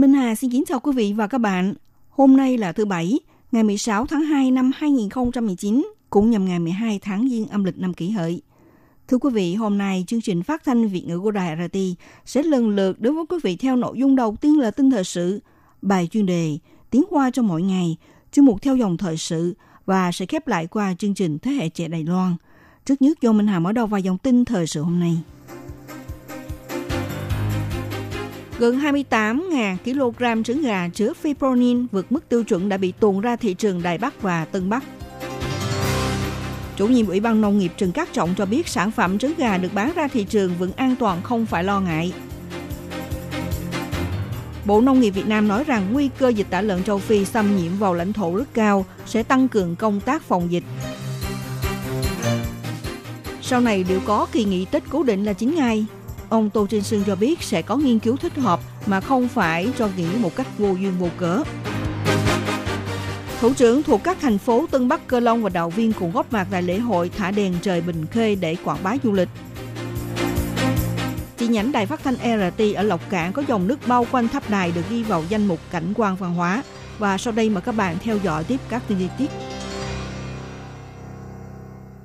Minh Hà xin kính chào quý vị và các bạn. Hôm nay là thứ Bảy, ngày 16 tháng 2 năm 2019, cũng nhằm ngày 12 tháng Giêng âm lịch năm kỷ hợi. Thưa quý vị, hôm nay chương trình phát thanh Việt ngữ của Đài RT sẽ lần lượt đối với quý vị theo nội dung đầu tiên là tin thời sự, bài chuyên đề, tiếng hoa cho mỗi ngày, chuyên mục theo dòng thời sự và sẽ khép lại qua chương trình Thế hệ trẻ Đài Loan. Trước nhất do Minh Hà mở đầu vào dòng tin thời sự hôm nay. Gần 28.000 kg trứng gà chứa fipronil vượt mức tiêu chuẩn đã bị tuồn ra thị trường Đài Bắc và Tân Bắc. Chủ nhiệm Ủy ban Nông nghiệp Trần Cát Trọng cho biết sản phẩm trứng gà được bán ra thị trường vẫn an toàn, không phải lo ngại. Bộ Nông nghiệp Việt Nam nói rằng nguy cơ dịch tả lợn châu Phi xâm nhiễm vào lãnh thổ rất cao, sẽ tăng cường công tác phòng dịch. Sau này đều có kỳ nghỉ Tết cố định là 9 ngày. Ông Tô Trinh Sương cho biết sẽ có nghiên cứu thích hợp mà không phải cho nghỉ một cách vô duyên vô cớ. Thủ trưởng thuộc các thành phố Tân Bắc, Cơ Long và đạo viên cùng góp mặt tại lễ hội thả đèn trời Bình Khê để quảng bá du lịch. Chi nhánh đài phát thanh RT ở Lộc Cảng có dòng nước bao quanh tháp đài được ghi vào danh mục cảnh quan văn hóa. Và sau đây mời các bạn theo dõi tiếp các tin chi tiết.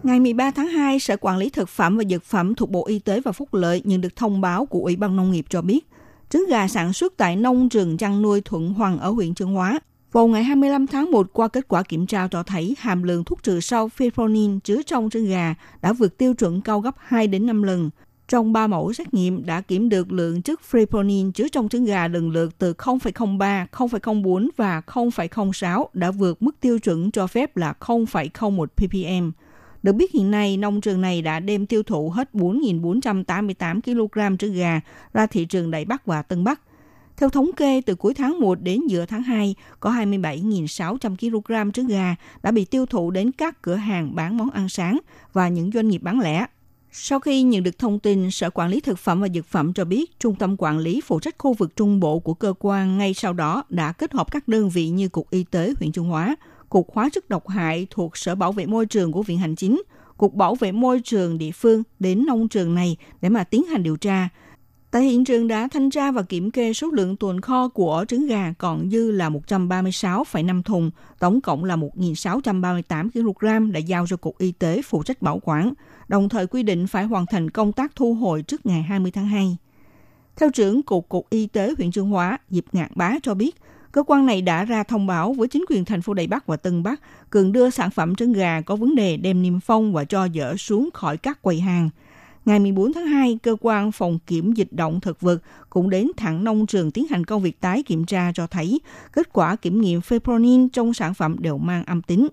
Ngày 13 tháng 2, Sở Quản lý Thực phẩm và Dược phẩm thuộc Bộ Y tế và Phúc lợi nhận được thông báo của Ủy ban Nông nghiệp cho biết, trứng gà sản xuất tại nông trường chăn nuôi Thuận Hoàng ở huyện Trương Hóa vào ngày 25 tháng 1 qua kết quả kiểm tra cho thấy hàm lượng thuốc trừ sâu fipronil chứa trong trứng gà đã vượt tiêu chuẩn cao gấp 2 đến 5 lần. Trong 3 mẫu xét nghiệm đã kiểm được lượng chất fipronil chứa trong trứng gà lần lượt từ 0,03, 0,04 và 0,06 đã vượt mức tiêu chuẩn cho phép là 0,01 ppm. Được biết hiện nay, nông trường này đã đem tiêu thụ hết 4.488 kg trứng gà ra thị trường Đại Bắc và Tân Bắc. Theo thống kê, từ cuối tháng 1 đến giữa tháng 2, có 27.600 kg trứng gà đã bị tiêu thụ đến các cửa hàng bán món ăn sáng và những doanh nghiệp bán lẻ. Sau khi nhận được thông tin, Sở Quản lý Thực phẩm và Dược phẩm cho biết Trung tâm Quản lý phụ trách khu vực Trung Bộ của cơ quan ngay sau đó đã kết hợp các đơn vị như Cục Y tế huyện Trung Hóa, Cục Hóa chất độc hại thuộc Sở Bảo vệ Môi trường của Viện Hành Chính, Cục Bảo vệ Môi trường địa phương đến nông trường này để mà tiến hành điều tra. Tại hiện trường đã thanh tra và kiểm kê số lượng tồn kho của trứng gà còn dư là 136,5 thùng, tổng cộng là 1.638 kg đã giao cho Cục Y tế phụ trách bảo quản, đồng thời quy định phải hoàn thành công tác thu hồi trước ngày 20 tháng 2. Theo trưởng Cục Cục Y tế huyện Trương Hóa, Diệp Ngạn Bá cho biết, cơ quan này đã ra thông báo với chính quyền thành phố Đài Bắc và Tân Bắc cường đưa sản phẩm trứng gà có vấn đề đem niêm phong và cho dỡ xuống khỏi các quầy hàng. Ngày 14 tháng 2, cơ quan phòng kiểm dịch động thực vật cũng đến thẳng nông trường tiến hành công việc tái kiểm tra cho thấy kết quả kiểm nghiệm fipronil trong sản phẩm đều mang âm tính.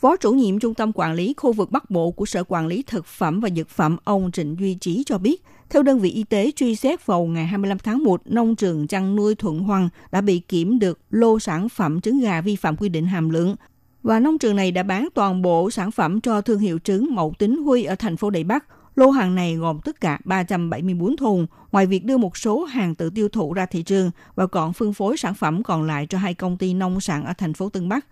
Phó chủ nhiệm Trung tâm Quản lý khu vực Bắc Bộ của Sở Quản lý Thực phẩm và Dược phẩm ông Trịnh Duy Trí cho biết, theo đơn vị y tế truy xét vào ngày 25 tháng 1, nông trường chăn nuôi Thuận Hoàng đã bị kiểm được lô sản phẩm trứng gà vi phạm quy định hàm lượng và nông trường này đã bán toàn bộ sản phẩm cho thương hiệu trứng Mậu Tính Huy ở thành phố Đài Bắc. Lô hàng này gồm tất cả 374 thùng, ngoài việc đưa một số hàng tự tiêu thụ ra thị trường và còn phân phối sản phẩm còn lại cho hai công ty nông sản ở thành phố Tân Bắc.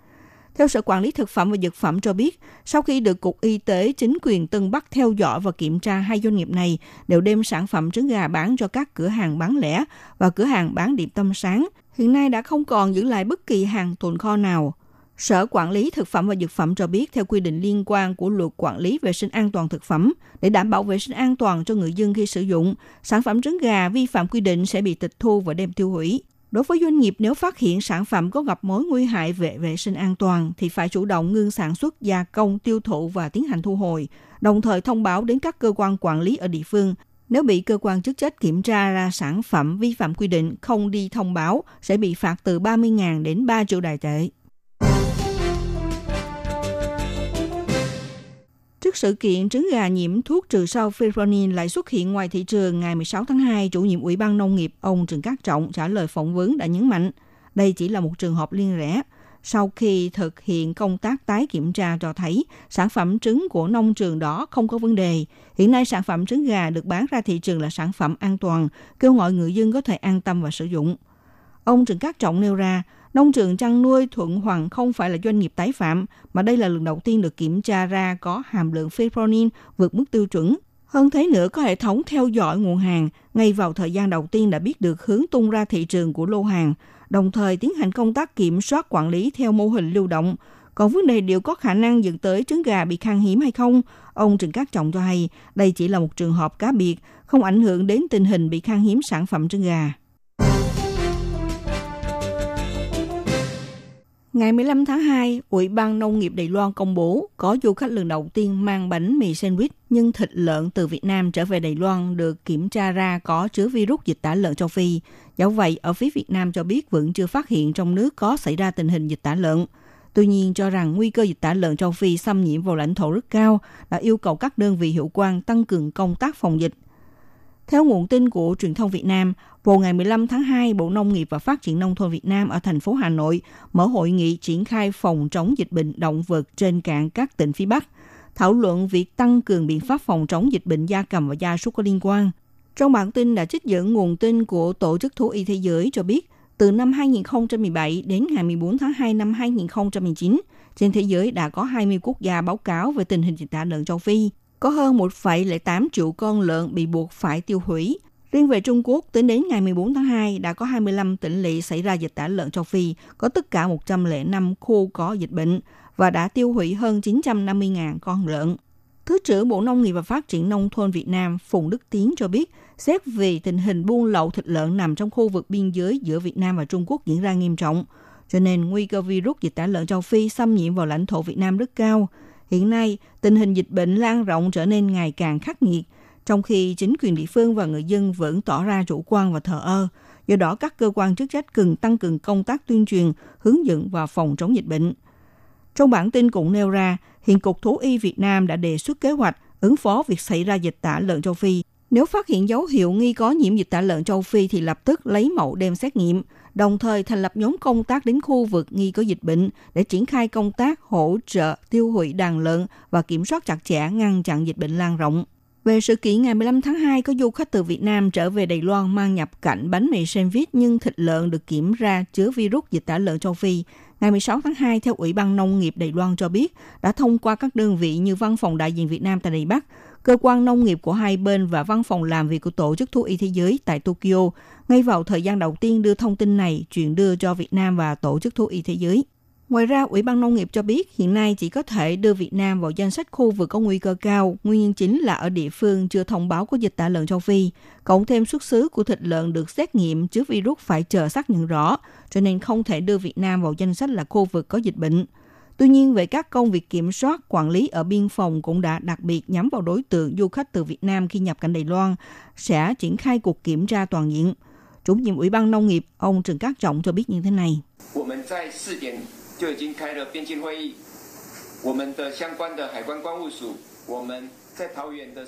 Theo Sở Quản lý Thực phẩm và Dược phẩm cho biết, sau khi được Cục Y tế chính quyền Tân Bắc theo dõi và kiểm tra hai doanh nghiệp này đều đem sản phẩm trứng gà bán cho các cửa hàng bán lẻ và cửa hàng bán điểm tâm sáng, hiện nay đã không còn giữ lại bất kỳ hàng tồn kho nào. Sở Quản lý Thực phẩm và Dược phẩm cho biết theo quy định liên quan của luật quản lý vệ sinh an toàn thực phẩm, để đảm bảo vệ sinh an toàn cho người dân khi sử dụng, sản phẩm trứng gà vi phạm quy định sẽ bị tịch thu và đem tiêu hủy. Đối với doanh nghiệp nếu phát hiện sản phẩm có gặp mối nguy hại về vệ sinh an toàn thì phải chủ động ngưng sản xuất, gia công, tiêu thụ và tiến hành thu hồi, đồng thời thông báo đến các cơ quan quản lý ở địa phương. Nếu bị cơ quan chức trách kiểm tra ra sản phẩm vi phạm quy định không đi thông báo sẽ bị phạt từ 30.000 đến 3 triệu đài tệ. Trước sự kiện trứng gà nhiễm thuốc trừ sâu Fipronil lại xuất hiện ngoài thị trường ngày 16 tháng 2, chủ nhiệm Ủy ban Nông nghiệp ông Trần Cát Trọng trả lời phỏng vấn đã nhấn mạnh đây chỉ là một trường hợp liên rẽ. Sau khi thực hiện công tác tái kiểm tra cho thấy sản phẩm trứng của nông trường đó không có vấn đề. Hiện nay sản phẩm trứng gà được bán ra thị trường là sản phẩm an toàn, kêu gọi người dân có thể an tâm và sử dụng. Ông Trần Cát Trọng nêu ra, nông trường chăn nuôi Thuận Hoàng không phải là doanh nghiệp tái phạm, mà đây là lần đầu tiên được kiểm tra ra có hàm lượng fipronil vượt mức tiêu chuẩn. Hơn thế nữa, có hệ thống theo dõi nguồn hàng, ngay vào thời gian đầu tiên đã biết được hướng tung ra thị trường của lô hàng, đồng thời tiến hành công tác kiểm soát quản lý theo mô hình lưu động. Còn vấn đề liệu có khả năng dẫn tới trứng gà bị khan hiếm hay không, ông Trần Cát Trọng cho hay đây chỉ là một trường hợp cá biệt, không ảnh hưởng đến tình hình bị khan hiếm sản phẩm trứng gà. Ngày 15 tháng 2, Ủy ban Nông nghiệp Đài Loan công bố có du khách lần đầu tiên mang bánh mì sandwich nhưng thịt lợn từ Việt Nam trở về Đài Loan được kiểm tra ra có chứa virus dịch tả lợn châu Phi. Dẫu vậy, ở phía Việt Nam cho biết vẫn chưa phát hiện trong nước có xảy ra tình hình dịch tả lợn. Tuy nhiên cho rằng nguy cơ dịch tả lợn châu Phi xâm nhiễm vào lãnh thổ rất cao đã yêu cầu các đơn vị hiệu quan tăng cường công tác phòng dịch. Theo nguồn tin của truyền thông Việt Nam, vào ngày 15 tháng 2, Bộ Nông nghiệp và Phát triển Nông thôn Việt Nam ở thành phố Hà Nội mở hội nghị triển khai phòng chống dịch bệnh động vật trên cạn các tỉnh phía Bắc, thảo luận việc tăng cường biện pháp phòng chống dịch bệnh gia cầm và gia súc có liên quan. Trong bản tin đã trích dẫn nguồn tin của Tổ chức Thú y Thế giới cho biết, từ năm 2017 đến ngày 14 tháng 2 năm 2019, trên thế giới đã có 20 quốc gia báo cáo về tình hình dịch tả lợn châu Phi. Có hơn 1,08 triệu con lợn bị buộc phải tiêu hủy, Riêng về Trung Quốc, tính đến ngày 14 tháng 2 đã có 25 tỉnh lỵ xảy ra dịch tả lợn châu Phi, có tất cả 105 khu có dịch bệnh và đã tiêu hủy hơn 950.000 con lợn. Thứ trưởng Bộ Nông nghiệp và Phát triển Nông thôn Việt Nam Phùng Đức Tiến cho biết, xét vì tình hình buôn lậu thịt lợn nằm trong khu vực biên giới giữa Việt Nam và Trung Quốc diễn ra nghiêm trọng, cho nên nguy cơ virus dịch tả lợn châu Phi xâm nhiễm vào lãnh thổ Việt Nam rất cao. Hiện nay, tình hình dịch bệnh lan rộng trở nên ngày càng khắc nghiệt, trong khi chính quyền địa phương và người dân vẫn tỏ ra chủ quan và thờ ơ. Do đó, các cơ quan chức trách cần tăng cường công tác tuyên truyền, hướng dẫn và phòng chống dịch bệnh. Trong bản tin cũng nêu ra, hiện Cục Thú y Việt Nam đã đề xuất kế hoạch ứng phó việc xảy ra dịch tả lợn châu Phi. Nếu phát hiện dấu hiệu nghi có nhiễm dịch tả lợn châu Phi thì lập tức lấy mẫu đem xét nghiệm, đồng thời thành lập nhóm công tác đến khu vực nghi có dịch bệnh để triển khai công tác hỗ trợ tiêu hủy đàn lợn và kiểm soát chặt chẽ ngăn chặn dịch bệnh lan rộng. Về sự kiện ngày 15 tháng 2, có du khách từ Việt Nam trở về Đài Loan mang nhập cảnh bánh mì sandwich nhưng thịt lợn được kiểm ra chứa virus dịch tả lợn châu Phi. Ngày 16 tháng 2, theo Ủy ban Nông nghiệp Đài Loan cho biết, đã thông qua các đơn vị như Văn phòng đại diện Việt Nam tại Đài Bắc, cơ quan nông nghiệp của hai bên và văn phòng làm việc của Tổ chức Thú y Thế giới tại Tokyo, ngay vào thời gian đầu tiên đưa thông tin này chuyển đưa cho Việt Nam và Tổ chức Thú y Thế giới. Ngoài ra, Ủy ban Nông nghiệp cho biết hiện nay chỉ có thể đưa Việt Nam vào danh sách khu vực có nguy cơ cao. Nguyên nhân chính là ở địa phương chưa thông báo có dịch tả lợn châu Phi. Cộng thêm xuất xứ của thịt lợn được xét nghiệm chứa virus phải chờ xác nhận rõ, cho nên không thể đưa Việt Nam vào danh sách là khu vực có dịch bệnh. Tuy nhiên, về các công việc kiểm soát, quản lý ở biên phòng cũng đã đặc biệt nhắm vào đối tượng du khách từ Việt Nam khi nhập cảnh Đài Loan, sẽ triển khai cuộc kiểm tra toàn diện. Chủ nhiệm Ủy ban Nông nghiệp, ông Trần Cát Trọng cho biết như thế này.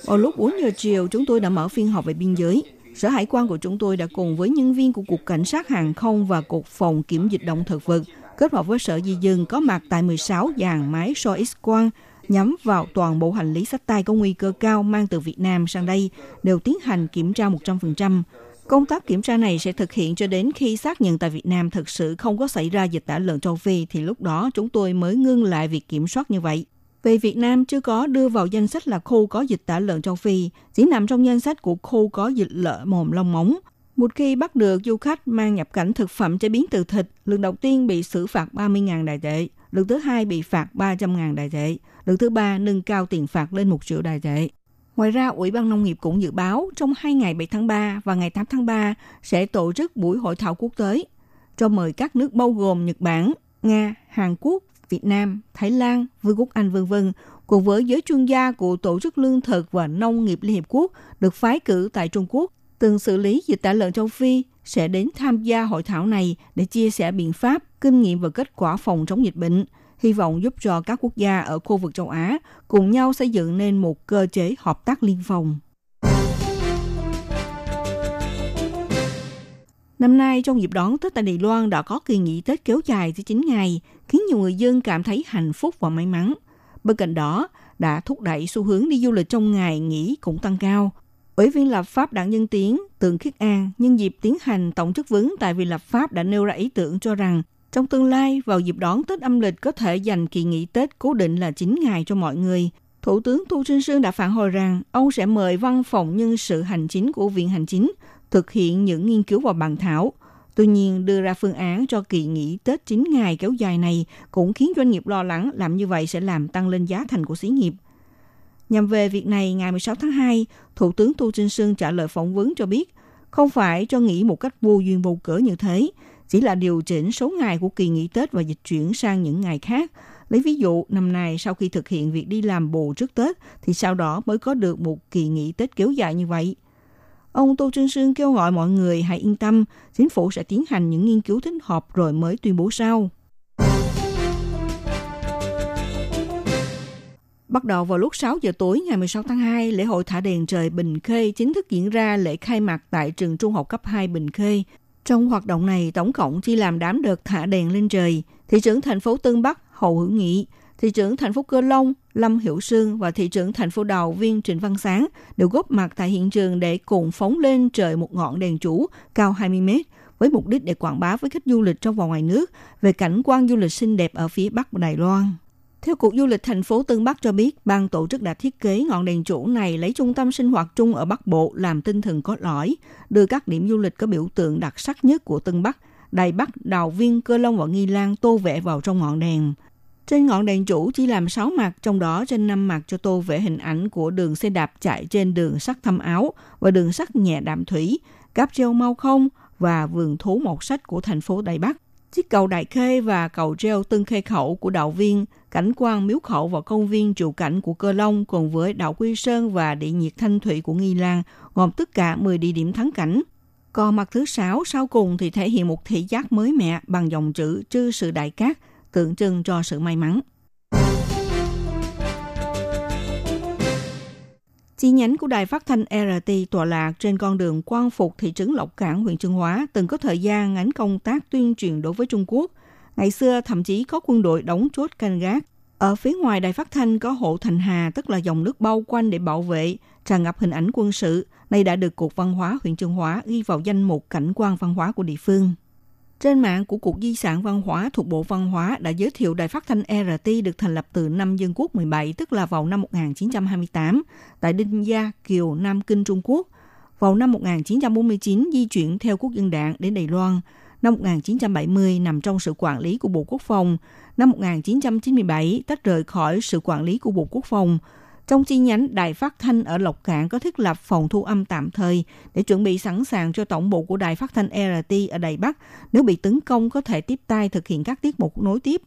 Ở lúc 4 giờ chiều, chúng tôi đã mở phiên họp về biên giới. Sở hải quan của chúng tôi đã cùng với nhân viên của Cục Cảnh sát Hàng không và Cục Phòng Kiểm dịch Động Thực vật kết hợp với Sở Di dân có mặt tại 16 dàn máy soi X-quang nhắm vào toàn bộ hành lý sách tay có nguy cơ cao mang từ Việt Nam sang đây đều tiến hành kiểm tra 100%. Công tác kiểm tra này sẽ thực hiện cho đến khi xác nhận tại Việt Nam thực sự không có xảy ra dịch tả lợn châu Phi thì lúc đó chúng tôi mới ngưng lại việc kiểm soát như vậy. Về Việt Nam chưa có đưa vào danh sách là khu có dịch tả lợn châu Phi, chỉ nằm trong danh sách của khu có dịch lợn mồm long móng. Một khi bắt được du khách mang nhập cảnh thực phẩm chế biến từ thịt, lần đầu tiên bị xử phạt 30.000 đại tệ, lần thứ hai bị phạt 300.000 đại tệ, lần thứ ba nâng cao tiền phạt lên 1 triệu đại tệ. Ngoài ra, Ủy ban Nông nghiệp cũng dự báo trong 2 ngày 7 tháng 3 và ngày 8 tháng 3 sẽ tổ chức buổi hội thảo quốc tế cho mời các nước bao gồm Nhật Bản, Nga, Hàn Quốc, Việt Nam, Thái Lan, Vương quốc Anh v.v. cùng với giới chuyên gia của Tổ chức Lương thực và Nông nghiệp Liên Hiệp Quốc được phái cử tại Trung Quốc từng xử lý dịch tả lợn châu Phi sẽ đến tham gia hội thảo này để chia sẻ biện pháp, kinh nghiệm và kết quả phòng chống dịch bệnh, hy vọng giúp cho các quốc gia ở khu vực châu Á cùng nhau xây dựng nên một cơ chế hợp tác liên phòng. Năm nay, trong dịp đón Tết tại Đài Loan đã có kỳ nghỉ Tết kéo dài tới 9 ngày, khiến nhiều người dân cảm thấy hạnh phúc và may mắn. Bên cạnh đó, đã thúc đẩy xu hướng đi du lịch trong ngày nghỉ cũng tăng cao. Ủy viên lập pháp đảng Nhân Tiến, Tượng Khiết An, nhân dịp tiến hành tổng chức vấn tại Viện lập pháp đã nêu ra ý tưởng cho rằng trong tương lai, vào dịp đón Tết âm lịch có thể dành kỳ nghỉ Tết cố định là 9 ngày cho mọi người. Thủ tướng Thu Trinh Sương đã phản hồi rằng ông sẽ mời văn phòng nhân sự hành chính của Viện Hành Chính thực hiện những nghiên cứu và bàn thảo. Tuy nhiên, đưa ra phương án cho kỳ nghỉ Tết 9 ngày kéo dài này cũng khiến doanh nghiệp lo lắng làm như vậy sẽ làm tăng lên giá thành của xí nghiệp. Nhằm về việc này, ngày 16 tháng 2, Thủ tướng Tu Trinh Sương trả lời phỏng vấn cho biết, không phải cho nghỉ một cách vô duyên vô cớ như thế, chỉ là điều chỉnh số ngày của kỳ nghỉ Tết và dịch chuyển sang những ngày khác. Lấy ví dụ, năm nay sau khi thực hiện việc đi làm bù trước Tết, thì sau đó mới có được một kỳ nghỉ Tết kéo dài như vậy. Ông Tô Trinh Sương kêu gọi mọi người hãy yên tâm, chính phủ sẽ tiến hành những nghiên cứu thích hợp rồi mới tuyên bố sau. Bắt đầu vào lúc 6 giờ tối ngày 16 tháng 2, lễ hội thả đèn trời Bình Khê chính thức diễn ra lễ khai mạc tại trường trung học cấp 2 Bình Khê. Trong hoạt động này, tổng cộng chỉ làm đám đợt thả đèn lên trời. Thị trưởng thành phố Tân Bắc Hậu Hữu Nghị, thị trưởng thành phố Cơ Long Lâm Hiểu Sương và thị trưởng thành phố Đào Viên Trịnh Văn Sáng đều góp mặt tại hiện trường để cùng phóng lên trời một ngọn đèn chủ cao 20 mét với mục đích để quảng bá với khách du lịch trong và ngoài nước về cảnh quan du lịch xinh đẹp ở phía Bắc Đài Loan. Theo Cục Du lịch thành phố Tân Bắc cho biết, ban tổ chức đã thiết kế ngọn đèn chủ này lấy trung tâm sinh hoạt chung ở Bắc Bộ làm tinh thần cốt lõi, đưa các điểm du lịch có biểu tượng đặc sắc nhất của Tân Bắc, Đài Bắc, Đào Viên, Cơ Long và Nghi Lan tô vẽ vào trong ngọn đèn. Trên ngọn đèn chủ chỉ làm 6 mặt, trong đó trên 5 mặt cho tô vẽ hình ảnh của đường xe đạp chạy trên đường sắt thâm áo và đường sắt nhẹ đạm thủy, cáp treo mau không và vườn thú mộc sách của thành phố Đài Bắc. Chiếc cầu Đại Khê và cầu treo Tân Khê Khẩu của đạo viên, cảnh quan miếu khẩu và công viên trụ cảnh của Cơ Long cùng với đảo Quy Sơn và địa nhiệt Thanh Thủy của Nghi Lan, gồm tất cả 10 địa điểm thắng cảnh. Còn mặt thứ sáu sau cùng thì thể hiện một thị giác mới mẻ bằng dòng chữ Trư sự đại cát, tượng trưng cho sự may mắn. Chi nhánh của đài phát thanh RT tọa lạc trên con đường Quang Phục thị trấn Lộc Cảng, huyện Trương Hóa từng có thời gian ngánh công tác tuyên truyền đối với Trung Quốc. Ngày xưa thậm chí có quân đội đóng chốt canh gác. Ở phía ngoài đài phát thanh có hộ thành hà, tức là dòng nước bao quanh để bảo vệ, tràn ngập hình ảnh quân sự. Này đã được Cục Văn hóa huyện Trương Hóa ghi vào danh mục cảnh quan văn hóa của địa phương. Trên mạng của Cục Di sản Văn hóa thuộc Bộ Văn hóa đã giới thiệu đài phát thanh RT được thành lập từ năm Dân Quốc 17, tức là vào năm 1928, tại Đinh Gia, Kiều, Nam Kinh, Trung Quốc. Vào năm 1949, di chuyển theo quốc dân đảng đến Đài Loan. Năm 1970, nằm trong sự quản lý của Bộ Quốc phòng. Năm 1997, tách rời khỏi sự quản lý của Bộ Quốc phòng – trong chi nhánh Đài Phát Thanh ở Lộc cạn có thiết lập phòng thu âm tạm thời để chuẩn bị sẵn sàng cho tổng bộ của Đài Phát Thanh RT ở Đài Bắc nếu bị tấn công có thể tiếp tay thực hiện các tiết mục nối tiếp.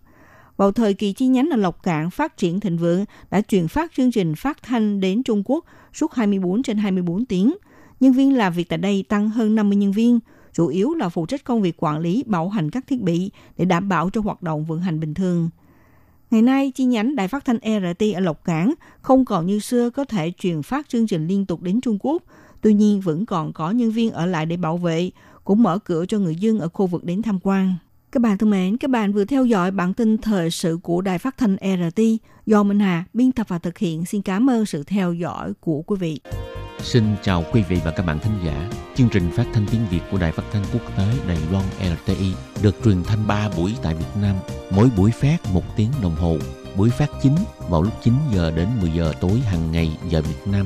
Vào thời kỳ chi nhánh ở Lộc cạn phát triển thịnh vượng đã truyền phát chương trình phát thanh đến Trung Quốc suốt 24 trên 24 tiếng. Nhân viên làm việc tại đây tăng hơn 50 nhân viên, chủ yếu là phụ trách công việc quản lý bảo hành các thiết bị để đảm bảo cho hoạt động vận hành bình thường. Ngày nay, chi nhánh Đài Phát thanh RT ở Lộc Cảng không còn như xưa có thể truyền phát chương trình liên tục đến Trung Quốc. Tuy nhiên, vẫn còn có nhân viên ở lại để bảo vệ, cũng mở cửa cho người dân ở khu vực đến tham quan. Các bạn thân mến, các bạn vừa theo dõi bản tin thời sự của Đài Phát thanh RT do Minh Hà biên tập và thực hiện. Xin cảm ơn sự theo dõi của quý vị. Xin chào quý vị và các bạn thính giả. Chương trình phát thanh tiếng Việt của Đài Phát thanh Quốc tế Đài Loan RTI được truyền thanh 3 buổi tại Việt Nam, mỗi buổi phát 1 tiếng đồng hồ. Buổi phát chính vào lúc 9 giờ đến 10 giờ tối hàng ngày giờ Việt Nam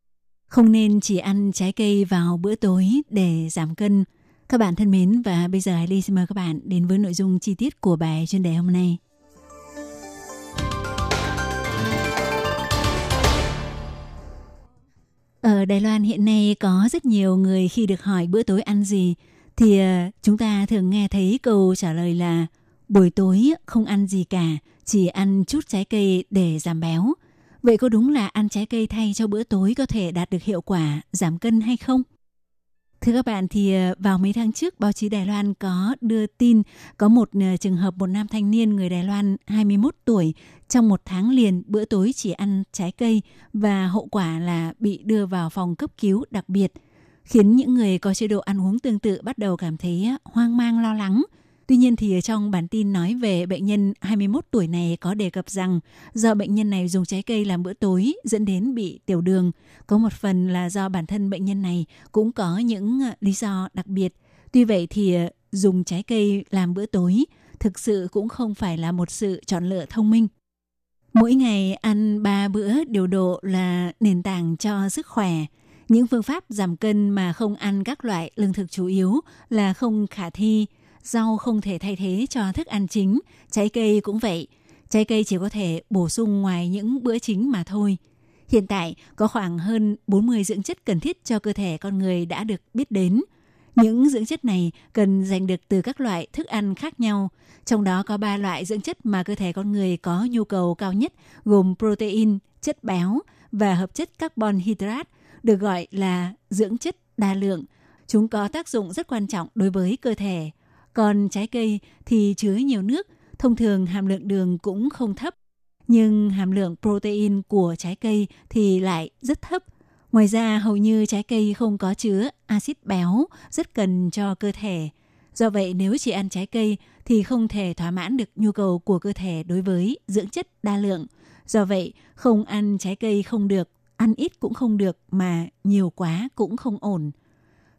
không nên chỉ ăn trái cây vào bữa tối để giảm cân. Các bạn thân mến và bây giờ Hải Ly xin mời các bạn đến với nội dung chi tiết của bài chuyên đề hôm nay. Ở Đài Loan hiện nay có rất nhiều người khi được hỏi bữa tối ăn gì thì ờ, chúng ta thường nghe thấy câu trả lời là buổi tối không ăn gì cả, chỉ ăn chút trái cây để giảm béo. Vậy có đúng là ăn trái cây thay cho bữa tối có thể đạt được hiệu quả, giảm cân hay không? Thưa các bạn, thì ờ, vào mấy tháng trước, báo chí Đài Loan có đưa tin có một ờ, trường hợp một nam thanh niên người Đài Loan 21 tuổi trong một tháng liền bữa tối chỉ ăn trái cây và hậu quả là bị đưa vào phòng cấp cứu đặc biệt, khiến những người có chế độ ăn uống tương tự bắt đầu cảm thấy hoang mang, lo lắng – Tuy nhiên thì trong bản tin nói về bệnh nhân 21 tuổi này có đề cập rằng do bệnh nhân này dùng trái cây làm bữa tối dẫn đến bị tiểu đường, có một phần là do bản thân bệnh nhân này cũng có những ờ, lý do đặc biệt. Tuy vậy thì ờ, dùng trái cây làm bữa tối thực sự cũng không phải là một sự chọn lựa thông minh. Mỗi ngày ăn 3 bữa điều độ là nền tảng cho sức khỏe. Những phương pháp giảm cân mà không ăn các loại lương thực chủ yếu là không khả thi – rau không thể thay thế cho thức ăn chính, trái cây cũng vậy. Trái cây chỉ có thể bổ sung ngoài những bữa chính mà thôi. Hiện tại có khoảng hơn 40 dưỡng chất cần thiết cho cơ thể con người đã được biết đến. Những dưỡng chất này cần giành được từ các loại thức ăn khác nhau, trong đó có 3 loại dưỡng chất mà cơ thể con người có nhu cầu cao nhất gồm protein, chất béo và hợp chất carbon hydrate, được gọi là dưỡng chất đa lượng. Chúng có tác dụng rất quan trọng đối với cơ thể. Còn trái cây thì chứa nhiều nước, thông thường hàm lượng đường cũng không thấp. Nhưng hàm lượng protein của trái cây thì lại rất thấp. Ngoài ra, hầu như trái cây không có chứa axit béo rất cần cho cơ thể. Do vậy, nếu chỉ ăn trái cây thì không thể thỏa mãn được nhu cầu của cơ thể đối với dưỡng chất đa lượng. Do vậy, không ăn trái cây không được, ăn ít cũng không được mà nhiều quá cũng không ổn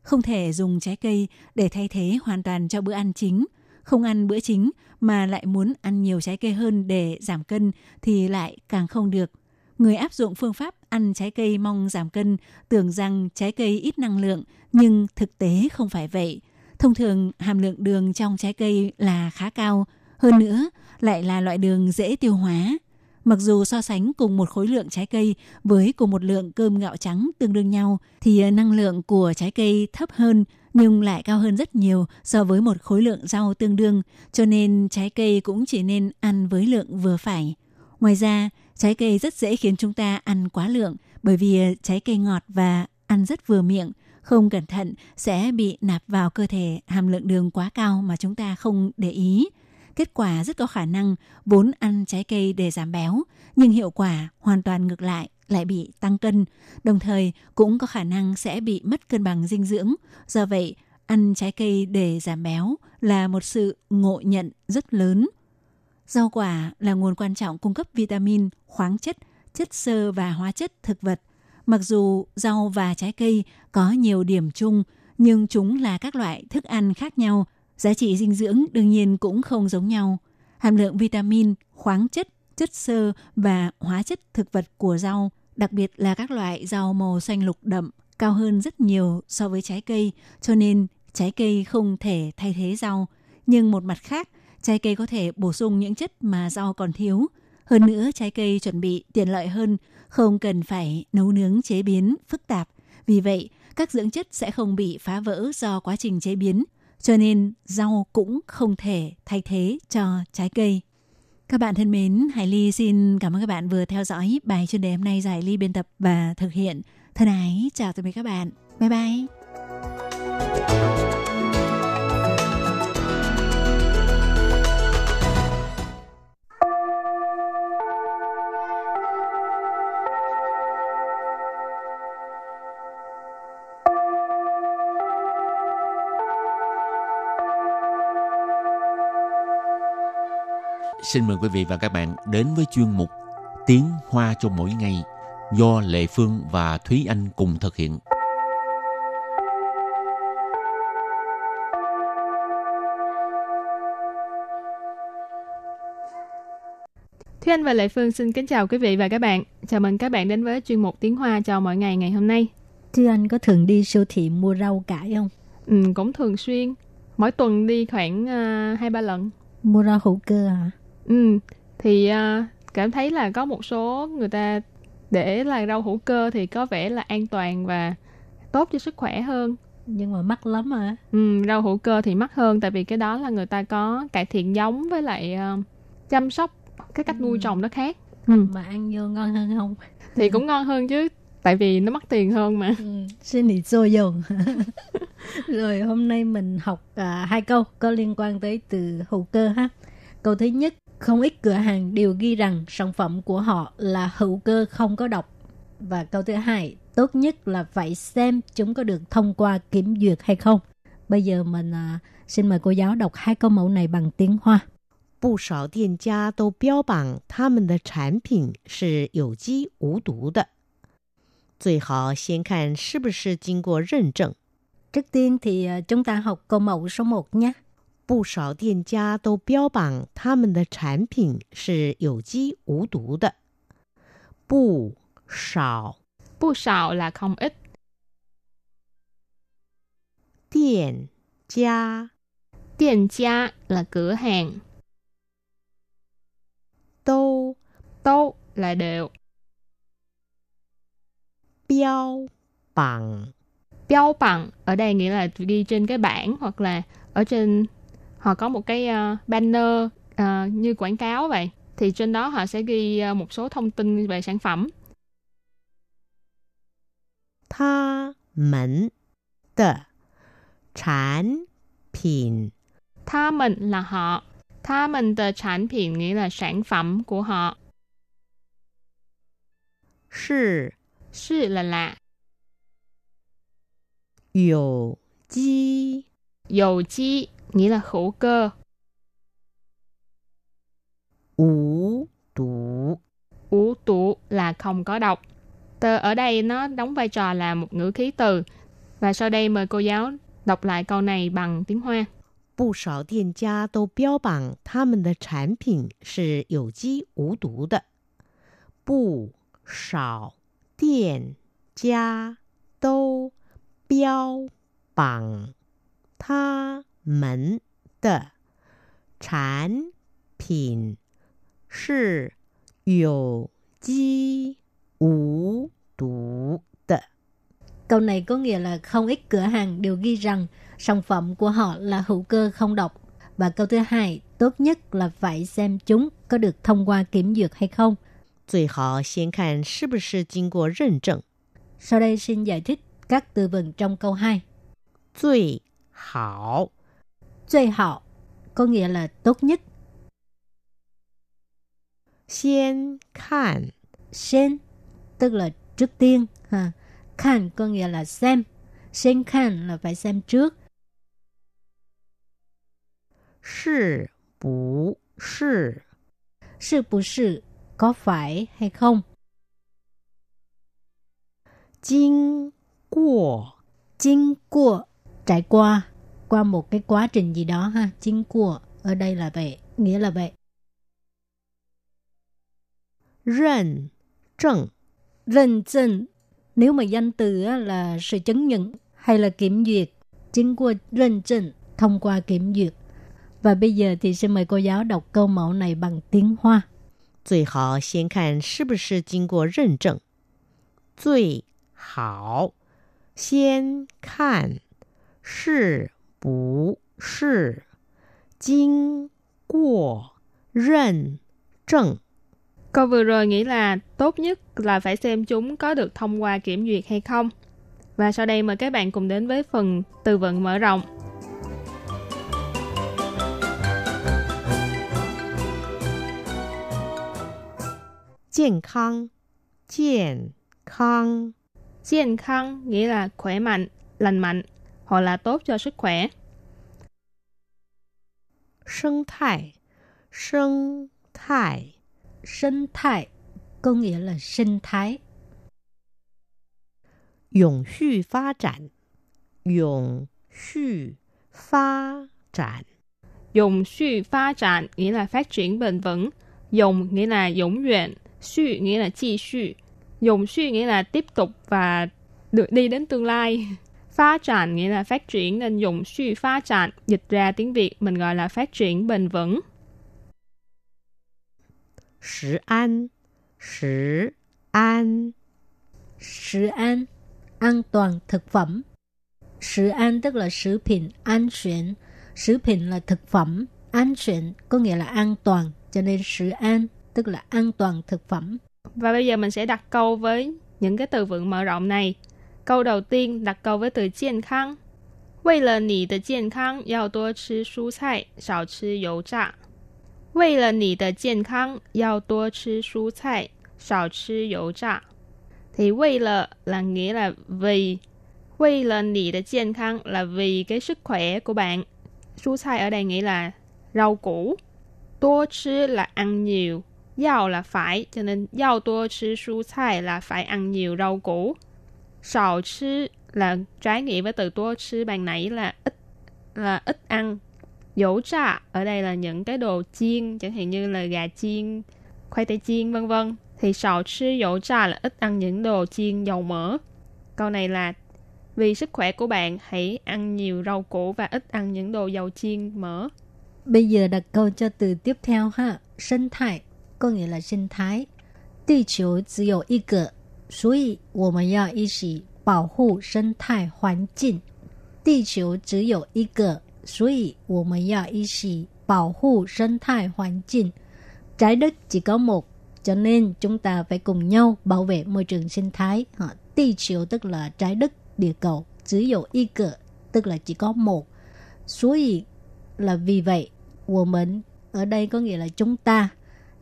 không thể dùng trái cây để thay thế hoàn toàn cho bữa ăn chính. Không ăn bữa chính mà lại muốn ăn nhiều trái cây hơn để giảm cân thì lại càng không được. Người áp dụng phương pháp ăn trái cây mong giảm cân tưởng rằng trái cây ít năng lượng nhưng thực tế không phải vậy. Thông thường hàm lượng đường trong trái cây là khá cao, hơn nữa lại là loại đường dễ tiêu hóa Mặc dù so sánh cùng một khối lượng trái cây với cùng một lượng cơm gạo trắng tương đương nhau thì năng lượng của trái cây thấp hơn nhưng lại cao hơn rất nhiều so với một khối lượng rau tương đương, cho nên trái cây cũng chỉ nên ăn với lượng vừa phải. Ngoài ra, trái cây rất dễ khiến chúng ta ăn quá lượng bởi vì trái cây ngọt và ăn rất vừa miệng, không cẩn thận sẽ bị nạp vào cơ thể hàm lượng đường quá cao mà chúng ta không để ý kết quả rất có khả năng vốn ăn trái cây để giảm béo, nhưng hiệu quả hoàn toàn ngược lại lại bị tăng cân, đồng thời cũng có khả năng sẽ bị mất cân bằng dinh dưỡng. Do vậy, ăn trái cây để giảm béo là một sự ngộ nhận rất lớn. Rau quả là nguồn quan trọng cung cấp vitamin, khoáng chất, chất xơ và hóa chất thực vật. Mặc dù rau và trái cây có nhiều điểm chung, nhưng chúng là các loại thức ăn khác nhau Giá trị dinh dưỡng đương nhiên cũng không giống nhau. Hàm lượng vitamin, khoáng chất, chất xơ và hóa chất thực vật của rau, đặc biệt là các loại rau màu xanh lục đậm, cao hơn rất nhiều so với trái cây, cho nên trái cây không thể thay thế rau. Nhưng một mặt khác, trái cây có thể bổ sung những chất mà rau còn thiếu. Hơn nữa, trái cây chuẩn bị tiện lợi hơn, không cần phải nấu nướng chế biến phức tạp. Vì vậy, các dưỡng chất sẽ không bị phá vỡ do quá trình chế biến – cho nên rau cũng không thể thay thế cho trái cây. Các bạn thân mến, Hải Ly xin cảm ơn các bạn vừa theo dõi bài chuyên đề hôm nay giải Ly biên tập và thực hiện. Thân ái, chào tạm biệt các bạn. Bye bye. Xin mời quý vị và các bạn đến với chuyên mục Tiếng Hoa cho mỗi ngày do Lệ Phương và Thúy Anh cùng thực hiện. Thúy Anh và Lệ Phương xin kính chào quý vị và các bạn. Chào mừng các bạn đến với chuyên mục Tiếng Hoa cho mỗi ngày ngày hôm nay. Thúy Anh có thường đi siêu thị mua rau cải không? Ừ, cũng thường xuyên. Mỗi tuần đi khoảng uh, hai ba lần. Mua rau hữu cơ hả? Ừ, thì uh, cảm thấy là có một số người ta để là rau hữu cơ thì có vẻ là an toàn và tốt cho sức khỏe hơn. Nhưng mà mắc lắm à. Ừ, rau hữu cơ thì mắc hơn tại vì cái đó là người ta có cải thiện giống với lại uh, chăm sóc cái cách nuôi trồng nó khác. Ừ. Mà ăn vô ngon hơn không? Thì cũng ngon hơn chứ tại vì nó mắc tiền hơn mà. Ừ, xin ý dô dùng. Rồi hôm nay mình học uh, hai câu có liên quan tới từ hữu cơ ha. Câu thứ nhất, không ít cửa hàng đều ghi rằng sản phẩm của họ là hữu cơ không có độc. Và câu thứ hai, tốt nhất là phải xem chúng có được thông qua kiểm duyệt hay không. Bây giờ mình à, xin mời cô giáo đọc hai câu mẫu này bằng tiếng Hoa. 不少店家都标榜他们的产品是有机无毒的，最好先看是不是经过认证。 Trước tiên thì à, chúng ta học câu mẫu số 1 nhé. 不少店家都标榜他们的产品是有机无毒的。不少 Bu sào là không ít, 店家 tiền gia là cửa hàng, 都 tô là đều, 标榜 Biao bằng ở đây nghĩa là ghi trên cái bảng hoặc là ở trên họ có một cái uh, banner uh, như quảng cáo vậy thì trên đó họ sẽ ghi uh, một số thông tin về sản phẩm. Tha mình de sản phẩm. Tha mình là họ. Tha mình de sản phẩm nghĩa là sản phẩm của họ. Sư. Sư là lạ. Dầu chi. Dầu chi nghĩa là hữu cơ 无毒 ủ tụ là không có độc tờ ở đây nó đóng vai trò là một ngữ khí từ và sau đây mời cô giáo đọc lại câu này bằng tiếng Hoa 不少店家都标榜他们的产品是有机无毒的。不少店家都标榜他 们的产品是有机无毒的。 Câu này có nghĩa là không ít cửa hàng đều ghi rằng sản phẩm của họ là hữu cơ không độc. Và câu thứ hai, tốt nhất là phải xem chúng có được thông qua kiểm duyệt hay không. 最好先看是不是经过认证。 Sau đây xin giải thích các từ vựng trong câu 2. 最好 Duy hảo có nghĩa là tốt nhất. 先看 Sen tức là trước tiên. Ha. Khan có nghĩa là xem. Sen khan là phải xem trước. 是不是 Sự bù sự có phải hay không. 经过 Chính của trải qua qua một cái quá trình gì đó ha. Chính của ở đây là vậy, nghĩa là vậy. 认证 认证nếu mà danh từ á, là sự chứng nhận hay là kiểm duyệt. Chính của认证thông qua kiểm duyệt. Và bây giờ thì xin mời cô giáo đọc câu mẫu này bằng tiếng Hoa. 最好先看是不是经过认证。最好先看是 不 是经过认证。 Câu vừa rồi nghĩ là tốt nhất là phải xem chúng có được thông qua kiểm duyệt hay không. Và sau đây mời các bạn cùng đến với phần từ vựng mở rộng. 健康，健康， 健康nghĩa là khỏe mạnh, lành mạnh hoặc là tốt cho sức khỏe. Sinh thái, Sinh thái, Sinh thái, có nghĩa là sinh thái. Dũng hư phát triển Dũng hư phát triển Dũng hư phát triển nghĩa là phát triển bền vững. Dũng nghĩa là dũng nguyện. Sư nghĩa là chi sư. Dũng sư nghĩa là tiếp tục và được đi đến tương lai. Phát triển nghĩa là phát triển nên dùng suy phát triển, dịch ra tiếng Việt mình gọi là phát triển bền vững. Sử an. Sử an. Sử an An toàn thực phẩm. Sử an tức là sử phẩm an toàn Sử phẩm là thực phẩm An toàn có nghĩa là an toàn. Cho nên sử an tức là an toàn thực phẩm. Và bây giờ mình sẽ đặt câu với những cái từ vựng mở rộng này. Câu đầu tiên đặt câu với từ 健康。为了你的健康，要多吃蔬菜，少吃油炸。为了你的健康，要多吃蔬菜，少吃油炸。Thì 为了 là nghĩa là vì. 为了你的健康 là vì cái sức khỏe của bạn.蔬菜ở đây nghĩa là rau củ. 多吃 là ăn nhiều. Yao là phải, cho nên yao tua chứ蔬菜 là phải ăn nhiều rau củ. Sào chứ là trái nghĩa với từ tua chứ ban nãy là ít là ít ăn. Dấu trà ở đây là những cái đồ chiên, chẳng hạn như là gà chiên, khoai tây chiên vân vân. Thì sào chứ dấu trà là ít ăn những đồ chiên dầu mỡ. Câu này là vì sức khỏe của bạn hãy ăn nhiều rau củ và ít ăn những đồ dầu chiên mỡ. Bây giờ đặt câu cho từ tiếp theo ha. Sinh thái có nghĩa là sinh thái. 地球只有一个， 所以我们要一起保护生态环境。地球只有一个，所以我们要一起保护生态环境。Trái đất chỉ có một, cho nên chúng ta phải cùng nhau bảo vệ môi trường sinh thái. Ha, 地球 tức là trái đất, địa cầu. Chỉ có một cái, tức là chỉ có một. 所以 là vì vậy, 我们 ở đây có nghĩa là chúng ta.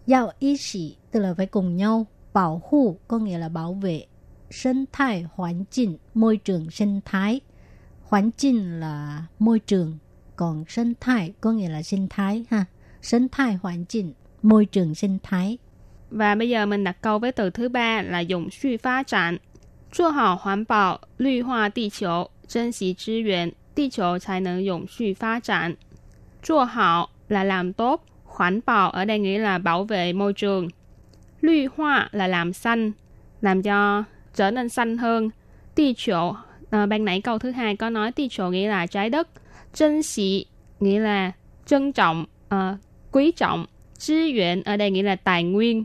Giao ý chỉ tức là phải cùng nhau. Bảo hộ có nghĩa là bảo vệ. Sinh thái hoàn cảnh, môi trường sinh thái. Hoàn cảnh là môi trường. Còn sinh thái có nghĩa là sinh thái ha. Sinh thái hoàn cảnh, môi trường sinh thái. Và bây giờ mình đặt câu với từ thứ ba là dùng suy phát triển. 做好环保，绿化地球，珍惜资源，地球才能永续发展。做好 là làm tốt, hoàn bảo ở đây nghĩa là bảo vệ môi trường. lưu hoa là làm xanh, làm cho trở nên xanh hơn. Tì chỗ, à, ban nãy câu thứ hai có nói tì chỗ nghĩa là trái đất. Trân sĩ nghĩa là trân trọng, à, quý trọng. Chi yuan ở đây nghĩa là tài nguyên.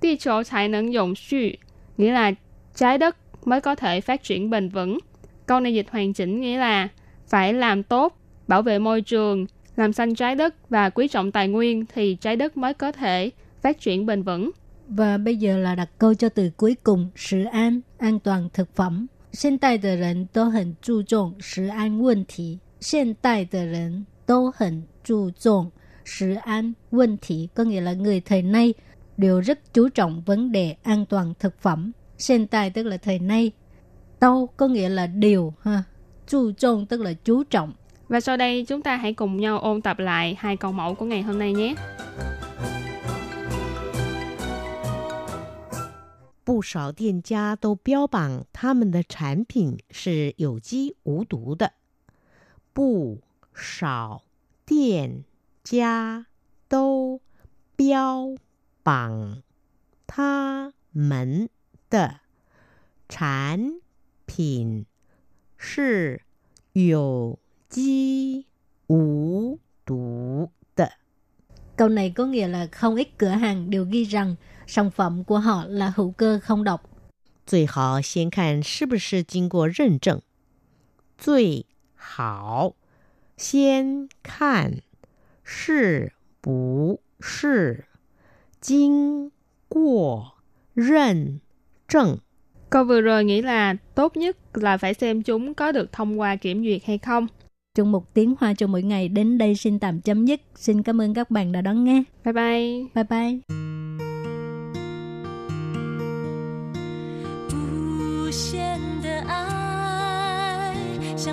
Tì chỗ tài năng dùng suy, nghĩa là trái đất mới có thể phát triển bền vững. Câu này dịch hoàn chỉnh nghĩa là phải làm tốt, bảo vệ môi trường, làm xanh trái đất và quý trọng tài nguyên thì trái đất mới có thể phát triển bền vững. Và bây giờ là đặt câu cho từ cuối cùng, sự an, an toàn thực phẩm. 现代的人都很注重食安问题。现代的人都很注重食安问题, có nghĩa là người thời nay đều rất chú trọng vấn đề an toàn thực phẩm. Hiện tại tức là thời nay. Đâu có nghĩa là điều ha. Chú trọng tức là chú trọng. Và sau đây chúng ta hãy cùng nhau ôn tập lại hai câu mẫu của ngày hôm nay nhé. 不少店家都标榜他们的产品是有机无毒的。不少店家都标榜他们的产品是有机无毒的。 Câu này có nghĩa là không ít cửa hàng đều ghi rằng sản phẩm của họ là hữu cơ không độc. 最好先看是不是经过认证。最好 先看是不是经过认证。 Câu vừa rồi nghĩ là tốt nhất là phải xem chúng có được thông qua kiểm duyệt hay không. Trong một tiếng hoa cho mỗi ngày đến đây xin tạm chấm dứt. Xin cảm ơn các bạn đã đón nghe. Bye bye. Bye bye.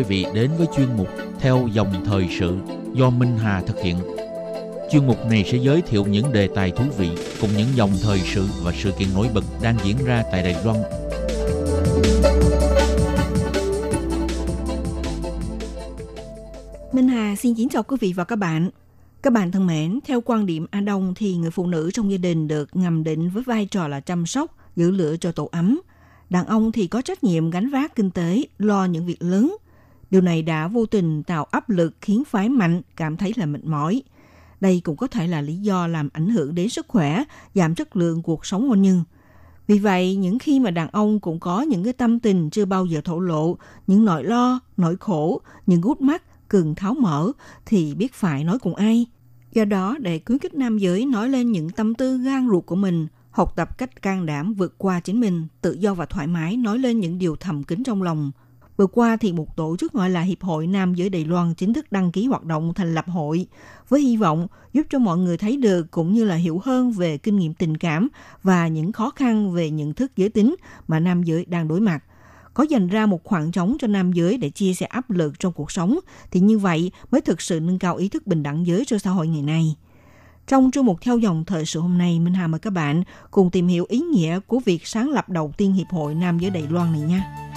Quý vị đến với chuyên mục Theo dòng thời sự do Minh Hà thực hiện. Chuyên mục này sẽ giới thiệu những đề tài thú vị cùng những dòng thời sự và sự kiện nổi bật đang diễn ra tại Đài Loan. Minh Hà xin kính chào quý vị và các bạn. Các bạn thân mến, theo quan điểm A Đông thì người phụ nữ trong gia đình được ngầm định với vai trò là chăm sóc, giữ lửa cho tổ ấm. Đàn ông thì có trách nhiệm gánh vác kinh tế, lo những việc lớn. Điều này đã vô tình tạo áp lực khiến phái mạnh cảm thấy là mệt mỏi. Đây cũng có thể là lý do làm ảnh hưởng đến sức khỏe, giảm chất lượng cuộc sống hôn nhân. Vì vậy, những khi mà đàn ông cũng có những cái tâm tình chưa bao giờ thổ lộ, những nỗi lo, nỗi khổ, những gút mắt, cần tháo mở thì biết phải nói cùng ai. Do đó, để khuyến khích nam giới nói lên những tâm tư gan ruột của mình, học tập cách can đảm vượt qua chính mình, tự do và thoải mái nói lên những điều thầm kín trong lòng. Vừa qua thì một tổ chức gọi là Hiệp hội Nam giới Đài Loan chính thức đăng ký hoạt động thành lập hội với hy vọng giúp cho mọi người thấy được cũng như là hiểu hơn về kinh nghiệm tình cảm và những khó khăn về nhận thức giới tính mà nam giới đang đối mặt có dành ra một khoảng trống cho nam giới để chia sẻ áp lực trong cuộc sống thì như vậy mới thực sự nâng cao ý thức bình đẳng giới cho xã hội ngày nay. Trong chương mục theo dòng thời sự hôm nay, Minh Hà mời các bạn cùng tìm hiểu ý nghĩa của việc sáng lập đầu tiên Hiệp hội Nam giới Đài Loan này nha.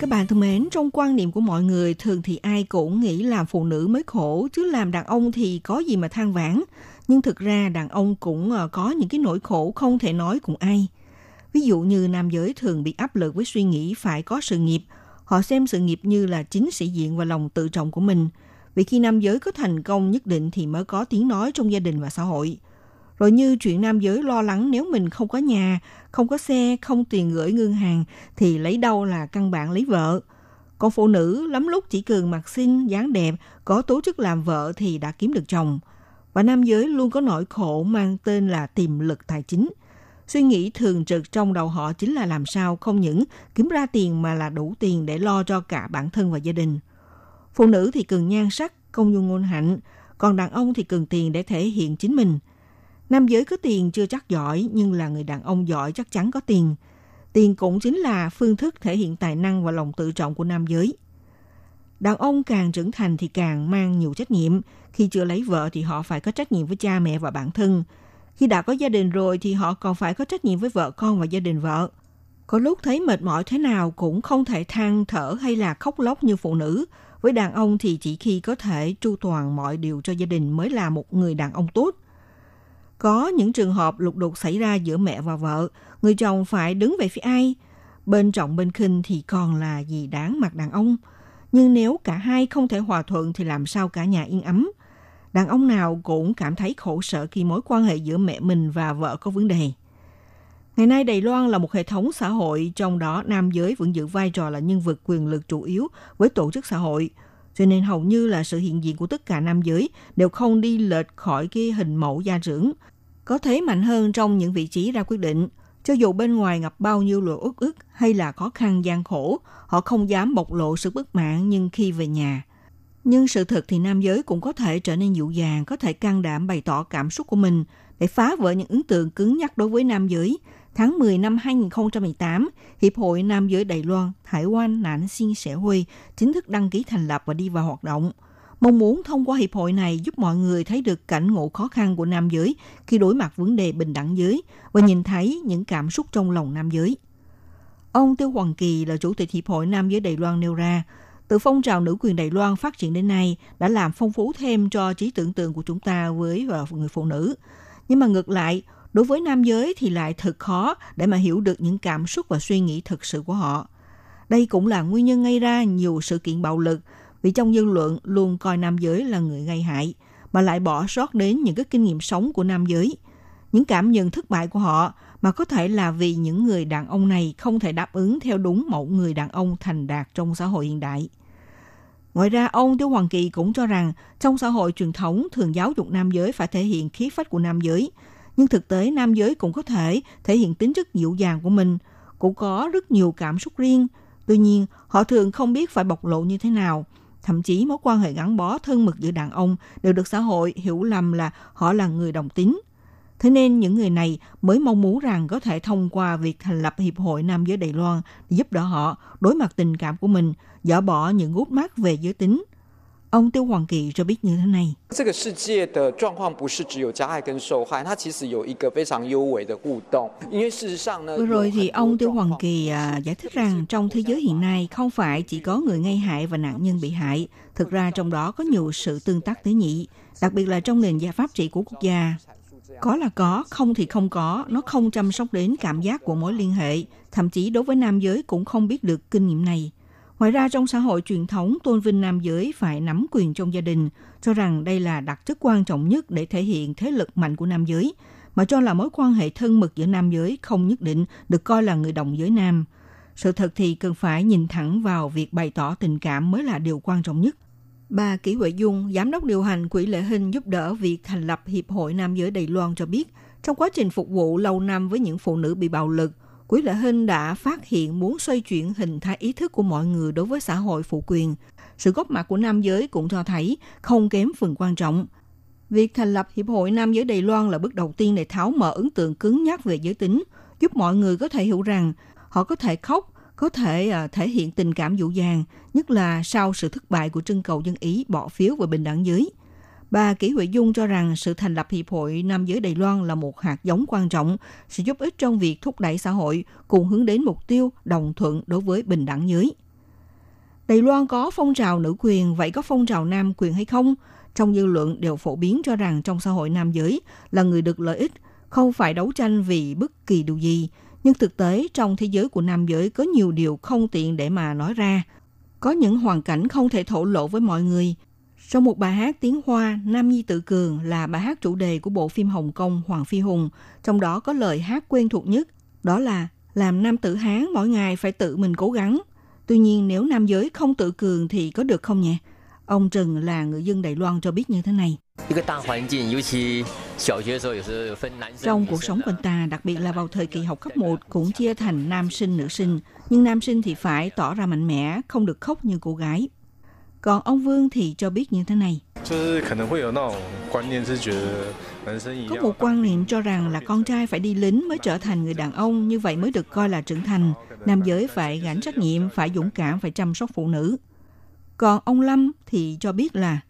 Các bạn thân mến, trong quan niệm của mọi người, thường thì ai cũng nghĩ làm phụ nữ mới khổ, chứ làm đàn ông thì có gì mà than vãn. Nhưng thực ra đàn ông cũng ờ, có những cái nỗi khổ không thể nói cùng ai. Ví dụ như nam giới thường bị áp lực với suy nghĩ phải có sự nghiệp. Họ xem sự nghiệp như là chính sĩ diện và lòng tự trọng của mình. Vì khi nam giới có thành công nhất định thì mới có tiếng nói trong gia đình và xã hội. Rồi như chuyện nam giới lo lắng nếu mình không có nhà, không có xe, không tiền gửi ngân hàng thì lấy đâu là căn bản lấy vợ. Còn phụ nữ lắm lúc chỉ cần mặt xinh, dáng đẹp, có tố chức làm vợ thì đã kiếm được chồng. Và nam giới luôn có nỗi khổ mang tên là tiềm lực tài chính. Suy nghĩ thường trực trong đầu họ chính là làm sao không những kiếm ra tiền mà là đủ tiền để lo cho cả bản thân và gia đình. Phụ nữ thì cần nhan sắc, công dung ngôn hạnh, còn đàn ông thì cần tiền để thể hiện chính mình – Nam giới có tiền chưa chắc giỏi, nhưng là người đàn ông giỏi chắc chắn có tiền. Tiền cũng chính là phương thức thể hiện tài năng và lòng tự trọng của nam giới. Đàn ông càng trưởng thành thì càng mang nhiều trách nhiệm. Khi chưa lấy vợ thì họ phải có trách nhiệm với cha mẹ và bản thân. Khi đã có gia đình rồi thì họ còn phải có trách nhiệm với vợ con và gia đình vợ. Có lúc thấy mệt mỏi thế nào cũng không thể than thở hay là khóc lóc như phụ nữ. Với đàn ông thì chỉ khi có thể tru toàn mọi điều cho gia đình mới là một người đàn ông tốt – có những trường hợp lục đục xảy ra giữa mẹ và vợ, người chồng phải đứng về phía ai? Bên trọng bên khinh thì còn là gì đáng mặt đàn ông. Nhưng nếu cả hai không thể hòa thuận thì làm sao cả nhà yên ấm? Đàn ông nào cũng cảm thấy khổ sở khi mối quan hệ giữa mẹ mình và vợ có vấn đề. Ngày nay Đài Loan là một hệ thống xã hội, trong đó nam giới vẫn giữ vai trò là nhân vật quyền lực chủ yếu với tổ chức xã hội. Cho nên hầu như là sự hiện diện của tất cả nam giới đều không đi lệch khỏi cái hình mẫu gia trưởng, có thế mạnh hơn trong những vị trí ra quyết định. Cho dù bên ngoài gặp bao nhiêu lỗi ức ức hay là khó khăn gian khổ, họ không dám bộc lộ sự bất mãn nhưng khi về nhà. Nhưng sự thật thì nam giới cũng có thể trở nên dịu dàng, có thể can đảm bày tỏ cảm xúc của mình để phá vỡ những ấn tượng cứng nhắc đối với nam giới, tháng 10 năm 2018, Hiệp hội Nam giới Đài Loan hải Quan Nạn Xin Sẽ Huy chính thức đăng ký thành lập và đi vào hoạt động. Mong muốn thông qua hiệp hội này giúp mọi người thấy được cảnh ngộ khó khăn của nam giới khi đối mặt vấn đề bình đẳng giới và nhìn thấy những cảm xúc trong lòng nam giới. Ông Tiêu Hoàng Kỳ là chủ tịch Hiệp hội Nam giới Đài Loan nêu ra, từ phong trào nữ quyền Đài Loan phát triển đến nay đã làm phong phú thêm cho trí tưởng tượng của chúng ta với và người phụ nữ. Nhưng mà ngược lại, đối với nam giới thì lại thật khó để mà hiểu được những cảm xúc và suy nghĩ thực sự của họ. Đây cũng là nguyên nhân gây ra nhiều sự kiện bạo lực vì trong dư luận luôn coi nam giới là người gây hại mà lại bỏ sót đến những cái kinh nghiệm sống của nam giới, những cảm nhận thất bại của họ mà có thể là vì những người đàn ông này không thể đáp ứng theo đúng mẫu người đàn ông thành đạt trong xã hội hiện đại. Ngoài ra, ông Tiêu Hoàng Kỳ cũng cho rằng trong xã hội truyền thống thường giáo dục nam giới phải thể hiện khí phách của nam giới, nhưng thực tế nam giới cũng có thể thể hiện tính chất dịu dàng của mình, cũng có rất nhiều cảm xúc riêng. Tuy nhiên, họ thường không biết phải bộc lộ như thế nào. Thậm chí mối quan hệ gắn bó thân mật giữa đàn ông đều được xã hội hiểu lầm là họ là người đồng tính. Thế nên những người này mới mong muốn rằng có thể thông qua việc thành lập Hiệp hội Nam giới Đài Loan để giúp đỡ họ đối mặt tình cảm của mình, dỡ bỏ những gút mắt về giới tính. Ông Tiêu Hoàng Kỳ cho biết như thế này. Vừa rồi thì ông Tiêu Hoàng Kỳ à, giải thích rằng trong thế giới hiện nay không phải chỉ có người gây hại và nạn nhân bị hại. Thực ra trong đó có nhiều sự tương tác tế nhị, đặc biệt là trong nền gia pháp trị của quốc gia. Có là có, không thì không có, nó không chăm sóc đến cảm giác của mối liên hệ. Thậm chí đối với nam giới cũng không biết được kinh nghiệm này Ngoài ra trong xã hội truyền thống tôn vinh nam giới phải nắm quyền trong gia đình, cho rằng đây là đặc chất quan trọng nhất để thể hiện thế lực mạnh của nam giới, mà cho là mối quan hệ thân mật giữa nam giới không nhất định được coi là người đồng giới nam. Sự thật thì cần phải nhìn thẳng vào việc bày tỏ tình cảm mới là điều quan trọng nhất. Bà Kỷ Huệ Dung, giám đốc điều hành Quỹ Lệ Hình giúp đỡ việc thành lập Hiệp hội Nam giới Đài Loan cho biết, trong quá trình phục vụ lâu năm với những phụ nữ bị bạo lực, Quỹ Lệ Hinh đã phát hiện muốn xoay chuyển hình thái ý thức của mọi người đối với xã hội phụ quyền. Sự góp mặt của nam giới cũng cho thấy không kém phần quan trọng. Việc thành lập Hiệp hội Nam giới Đài Loan là bước đầu tiên để tháo mở ấn tượng cứng nhắc về giới tính, giúp mọi người có thể hiểu rằng họ có thể khóc, có thể à, thể hiện tình cảm dịu dàng, nhất là sau sự thất bại của trưng cầu dân Ý bỏ phiếu về bình đẳng giới. Bà Kỷ Huệ Dung cho rằng sự thành lập Hiệp hội Nam giới Đài Loan là một hạt giống quan trọng, sẽ giúp ích trong việc thúc đẩy xã hội cùng hướng đến mục tiêu đồng thuận đối với bình đẳng giới. Đài Loan có phong trào nữ quyền, vậy có phong trào nam quyền hay không? Trong dư luận đều phổ biến cho rằng trong xã hội nam giới là người được lợi ích, không phải đấu tranh vì bất kỳ điều gì. Nhưng thực tế trong thế giới của nam giới có nhiều điều không tiện để mà nói ra. Có những hoàn cảnh không thể thổ lộ với mọi người sau một bài hát tiếng Hoa, Nam Nhi Tự Cường là bài hát chủ đề của bộ phim Hồng Kông Hoàng Phi Hùng, trong đó có lời hát quen thuộc nhất, đó là làm nam tử Hán mỗi ngày phải tự mình cố gắng. Tuy nhiên nếu nam giới không tự cường thì có được không nhỉ? Ông Trừng là người dân Đài Loan cho biết như thế này. Trong cuộc sống của anh ta, đặc biệt là vào thời kỳ học cấp 1 cũng chia thành nam sinh, nữ sinh. Nhưng nam sinh thì phải tỏ ra mạnh mẽ, không được khóc như cô gái. Còn ông Vương thì cho biết như thế này. Có một quan niệm cho rằng là con trai phải đi lính mới trở thành người đàn ông, như vậy mới được coi là trưởng thành. Nam giới phải gánh trách nhiệm, phải dũng cảm, phải chăm sóc phụ nữ. Còn ông Lâm thì cho biết là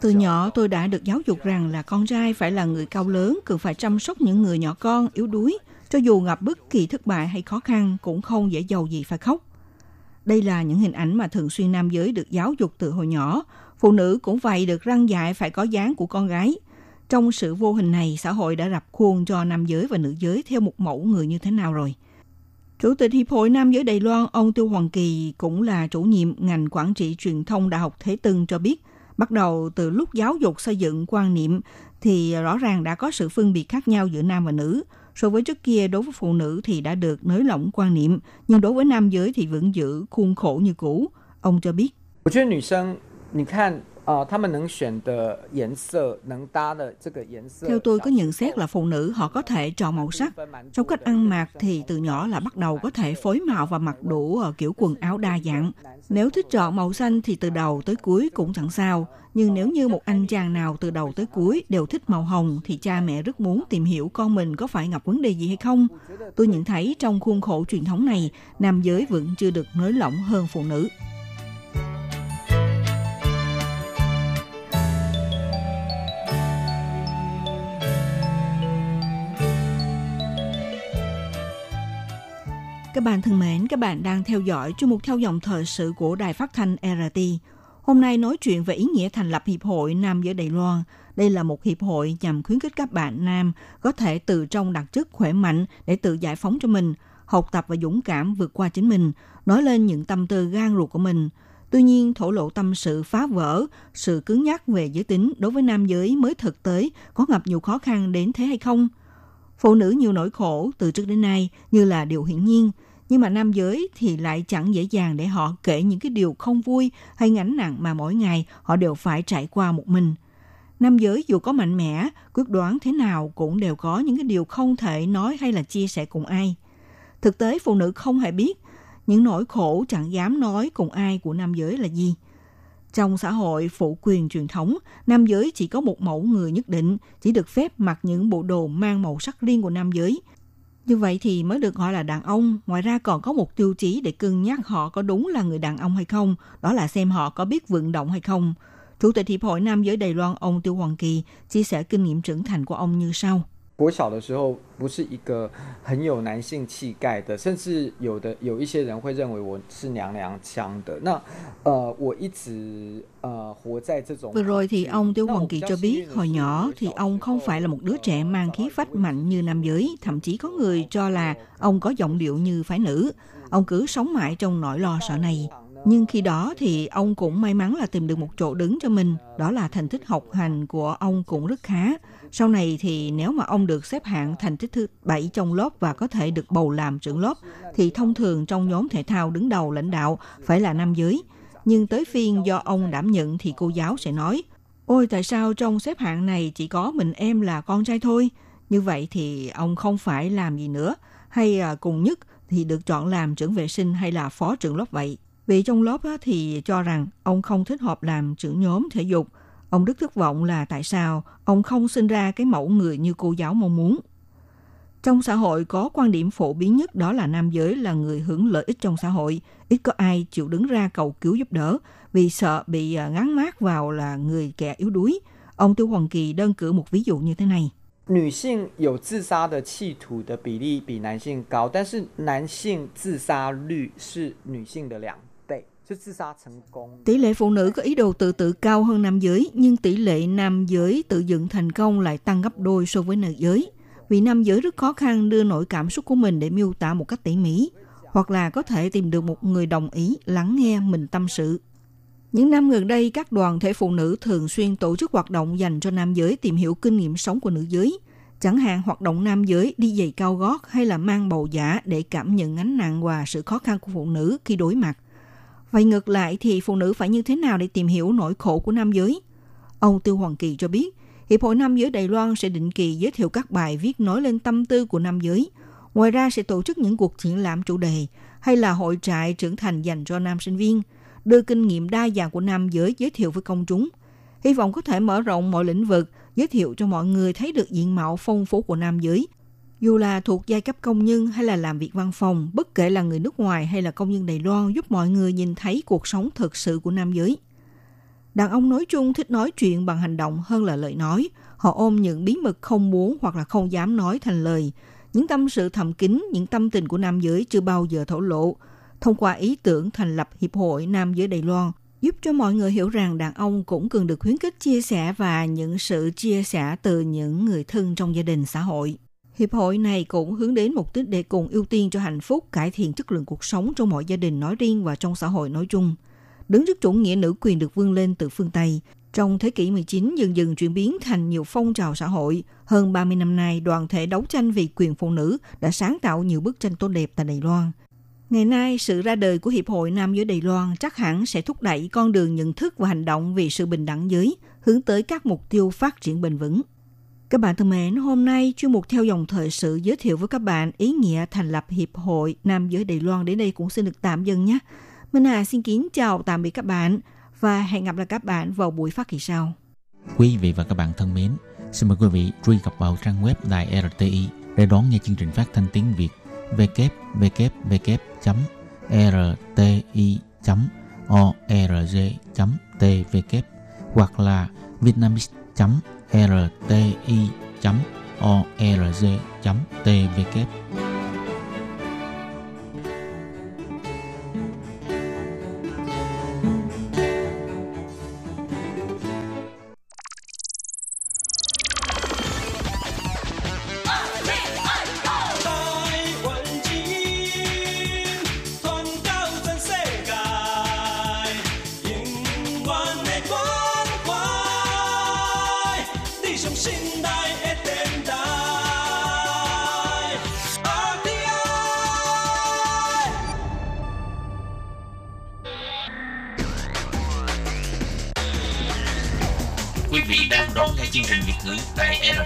Từ nhỏ tôi đã được giáo dục rằng là con trai phải là người cao lớn, cần phải chăm sóc những người nhỏ con, yếu đuối. Cho dù gặp bất kỳ thất bại hay khó khăn cũng không dễ giàu gì phải khóc. Đây là những hình ảnh mà thường xuyên nam giới được giáo dục từ hồi nhỏ. Phụ nữ cũng vậy được răng dạy phải có dáng của con gái. Trong sự vô hình này, xã hội đã rập khuôn cho nam giới và nữ giới theo một mẫu người như thế nào rồi. Chủ tịch Hiệp hội Nam giới Đài Loan, ông Tiêu Hoàng Kỳ cũng là chủ nhiệm ngành quản trị truyền thông Đại học Thế Tân cho biết, bắt đầu từ lúc giáo dục xây dựng quan niệm thì rõ ràng đã có sự phân biệt khác nhau giữa nam và nữ. So với trước kia, đối với phụ nữ thì đã được nới lỏng quan niệm, nhưng đối với nam giới thì vẫn giữ khuôn khổ như cũ. Ông cho biết. 我觉得女生，你看 Ờ, Theo tôi có nhận xét là phụ nữ họ có thể chọn màu sắc. Trong cách ăn mặc thì từ nhỏ là bắt đầu có thể phối màu và mặc đủ ờ, kiểu quần áo đa dạng. Nếu thích chọn màu xanh thì từ đầu tới cuối cũng chẳng sao. Nhưng nếu như một anh chàng nào từ đầu tới cuối đều thích màu hồng thì cha mẹ rất muốn tìm hiểu con mình có phải gặp vấn đề gì hay không. Tôi nhận thấy trong khuôn khổ truyền thống này, nam giới vẫn chưa được nới lỏng hơn phụ nữ. Các bạn thân mến, các bạn đang theo dõi chương mục theo dòng thời sự của Đài Phát thanh RT. Hôm nay nói chuyện về ý nghĩa thành lập Hiệp hội Nam giới Đài Loan. Đây là một hiệp hội nhằm khuyến khích các bạn nam có thể từ trong đặc chất khỏe mạnh để tự giải phóng cho mình, học tập và dũng cảm vượt qua chính mình, nói lên những tâm tư gan ruột của mình. Tuy nhiên, thổ lộ tâm sự phá vỡ, sự cứng nhắc về giới tính đối với nam giới mới thực tế có gặp nhiều khó khăn đến thế hay không? Phụ nữ nhiều nỗi khổ từ trước đến nay như là điều hiển nhiên, nhưng mà nam giới thì lại chẳng dễ dàng để họ kể những cái điều không vui hay gánh nặng mà mỗi ngày họ đều phải trải qua một mình. Nam giới dù có mạnh mẽ, quyết đoán thế nào cũng đều có những cái điều không thể nói hay là chia sẻ cùng ai. Thực tế phụ nữ không hề biết những nỗi khổ chẳng dám nói cùng ai của nam giới là gì. Trong xã hội phụ quyền truyền thống, nam giới chỉ có một mẫu người nhất định, chỉ được phép mặc những bộ đồ mang màu sắc riêng của nam giới. Như vậy thì mới được gọi là đàn ông. Ngoài ra còn có một tiêu chí để cân nhắc họ có đúng là người đàn ông hay không, đó là xem họ có biết vận động hay không. Chủ tịch Hiệp hội Nam giới Đài Loan ông Tiêu Hoàng Kỳ chia sẻ kinh nghiệm trưởng thành của ông như sau. 国小的时候不是一个很有男性气概的，甚至有的有一些人会认为我是娘娘腔的。那呃，我一直呃活在这种 Vừa rồi thì ông Tiêu Hoàng Kỳ cho biết hồi nhỏ thì ông không phải là một đứa trẻ mang khí phách mạnh như nam giới, thậm chí có người cho là ông có giọng điệu như phái nữ. Ông cứ sống mãi trong nỗi lo sợ này. Nhưng khi đó thì ông cũng may mắn là tìm được một chỗ đứng cho mình, đó là thành tích học hành của ông cũng rất khá. Sau này thì nếu mà ông được xếp hạng thành tích thứ 7 trong lớp và có thể được bầu làm trưởng lớp, thì thông thường trong nhóm thể thao đứng đầu lãnh đạo phải là nam giới. Nhưng tới phiên do ông đảm nhận thì cô giáo sẽ nói, Ôi tại sao trong xếp hạng này chỉ có mình em là con trai thôi? Như vậy thì ông không phải làm gì nữa. Hay à, cùng nhất thì được chọn làm trưởng vệ sinh hay là phó trưởng lớp vậy. Vì trong lớp thì cho rằng ông không thích hợp làm trưởng nhóm thể dục. Ông rất thất vọng là tại sao ông không sinh ra cái mẫu người như cô giáo mong muốn. Trong xã hội có quan điểm phổ biến nhất đó là nam giới là người hưởng lợi ích trong xã hội. Ít có ai chịu đứng ra cầu cứu giúp đỡ vì sợ bị à, ngắn mát vào là người kẻ yếu đuối. Ông Tiêu Hoàng Kỳ đơn cử một ví dụ như thế này. 女性有自杀的企图的比例比男性高，但是男性自杀率是女性的两倍，就自杀成功。 Tỷ lệ phụ nữ có ý đồ tự tử cao hơn nam giới, nhưng tỷ lệ nam giới tự dựng thành công lại tăng gấp đôi so với nữ giới. Vì nam giới rất khó khăn đưa nỗi cảm xúc của mình để miêu tả một cách tỉ mỉ, hoặc là có thể tìm được một người đồng ý lắng nghe mình tâm sự. Những năm gần đây, các đoàn thể phụ nữ thường xuyên tổ chức hoạt động dành cho nam giới tìm hiểu kinh nghiệm sống của nữ giới. Chẳng hạn hoạt động nam giới đi giày cao gót hay là mang bầu giả để cảm nhận ánh nặng và sự khó khăn của phụ nữ khi đối mặt. Vậy ngược lại thì phụ nữ phải như thế nào để tìm hiểu nỗi khổ của nam giới? Ông Tiêu Hoàng Kỳ cho biết, Hiệp hội Nam giới Đài Loan sẽ định kỳ giới thiệu các bài viết nói lên tâm tư của nam giới. Ngoài ra sẽ tổ chức những cuộc triển lãm chủ đề hay là hội trại trưởng thành dành cho nam sinh viên, đưa kinh nghiệm đa dạng của nam giới giới thiệu với công chúng. Hy vọng có thể mở rộng mọi lĩnh vực, giới thiệu cho mọi người thấy được diện mạo phong phú của nam giới. Dù là thuộc giai cấp công nhân hay là làm việc văn phòng, bất kể là người nước ngoài hay là công nhân Đài Loan giúp mọi người nhìn thấy cuộc sống thực sự của nam giới. Đàn ông nói chung thích nói chuyện bằng hành động hơn là lời nói. Họ ôm những bí mật không muốn hoặc là không dám nói thành lời. Những tâm sự thầm kín, những tâm tình của nam giới chưa bao giờ thổ lộ. Thông qua ý tưởng thành lập Hiệp hội Nam giới Đài Loan, giúp cho mọi người hiểu rằng đàn ông cũng cần được khuyến khích chia sẻ và những sự chia sẻ từ những người thân trong gia đình xã hội. Hiệp hội này cũng hướng đến mục đích để cùng ưu tiên cho hạnh phúc, cải thiện chất lượng cuộc sống trong mọi gia đình nói riêng và trong xã hội nói chung. Đứng trước chủ nghĩa nữ quyền được vươn lên từ phương Tây, trong thế kỷ 19 dần dần chuyển biến thành nhiều phong trào xã hội. Hơn 30 năm nay, đoàn thể đấu tranh vì quyền phụ nữ đã sáng tạo nhiều bức tranh tốt đẹp tại Đài Loan. Ngày nay, sự ra đời của Hiệp hội Nam giới Đài Loan chắc hẳn sẽ thúc đẩy con đường nhận thức và hành động vì sự bình đẳng giới, hướng tới các mục tiêu phát triển bền vững. Các bạn thân mến, hôm nay chuyên mục theo dòng thời sự giới thiệu với các bạn ý nghĩa thành lập Hiệp hội Nam giới Đài Loan đến đây cũng xin được tạm dừng nhé. Minh Hà xin kính chào tạm biệt các bạn và hẹn gặp lại các bạn vào buổi phát kỳ sau. Quý vị và các bạn thân mến, xin mời quý vị truy cập vào trang web Đài RTI để đón nghe chương trình phát thanh tiếng Việt www.rti.org.tvk hoặc là vietnamese.org Quý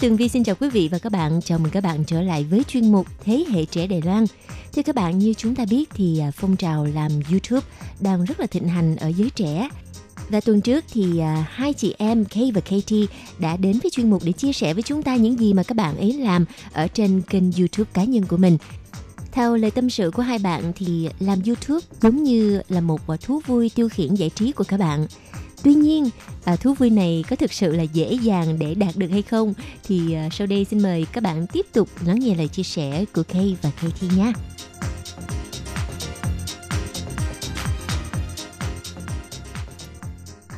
Tường Vi xin chào quý vị và các bạn. Chào mừng các bạn trở lại với chuyên mục Thế hệ trẻ Đài Loan. Thưa các bạn, như chúng ta biết thì à, phong trào làm YouTube đang rất là thịnh hành ở giới trẻ. Và tuần trước thì à, hai chị em Kay và Katie đã đến với chuyên mục để chia sẻ với chúng ta những gì mà các bạn ấy làm ở trên kênh YouTube cá nhân của mình. Theo lời tâm sự của hai bạn thì làm YouTube giống như là một thú vui tiêu khiển giải trí của các bạn. Tuy nhiên, à, thú vui này có thực sự là dễ dàng để đạt được hay không? Thì à, sau đây xin mời các bạn tiếp tục lắng nghe lời chia sẻ của Kay và Katie nha.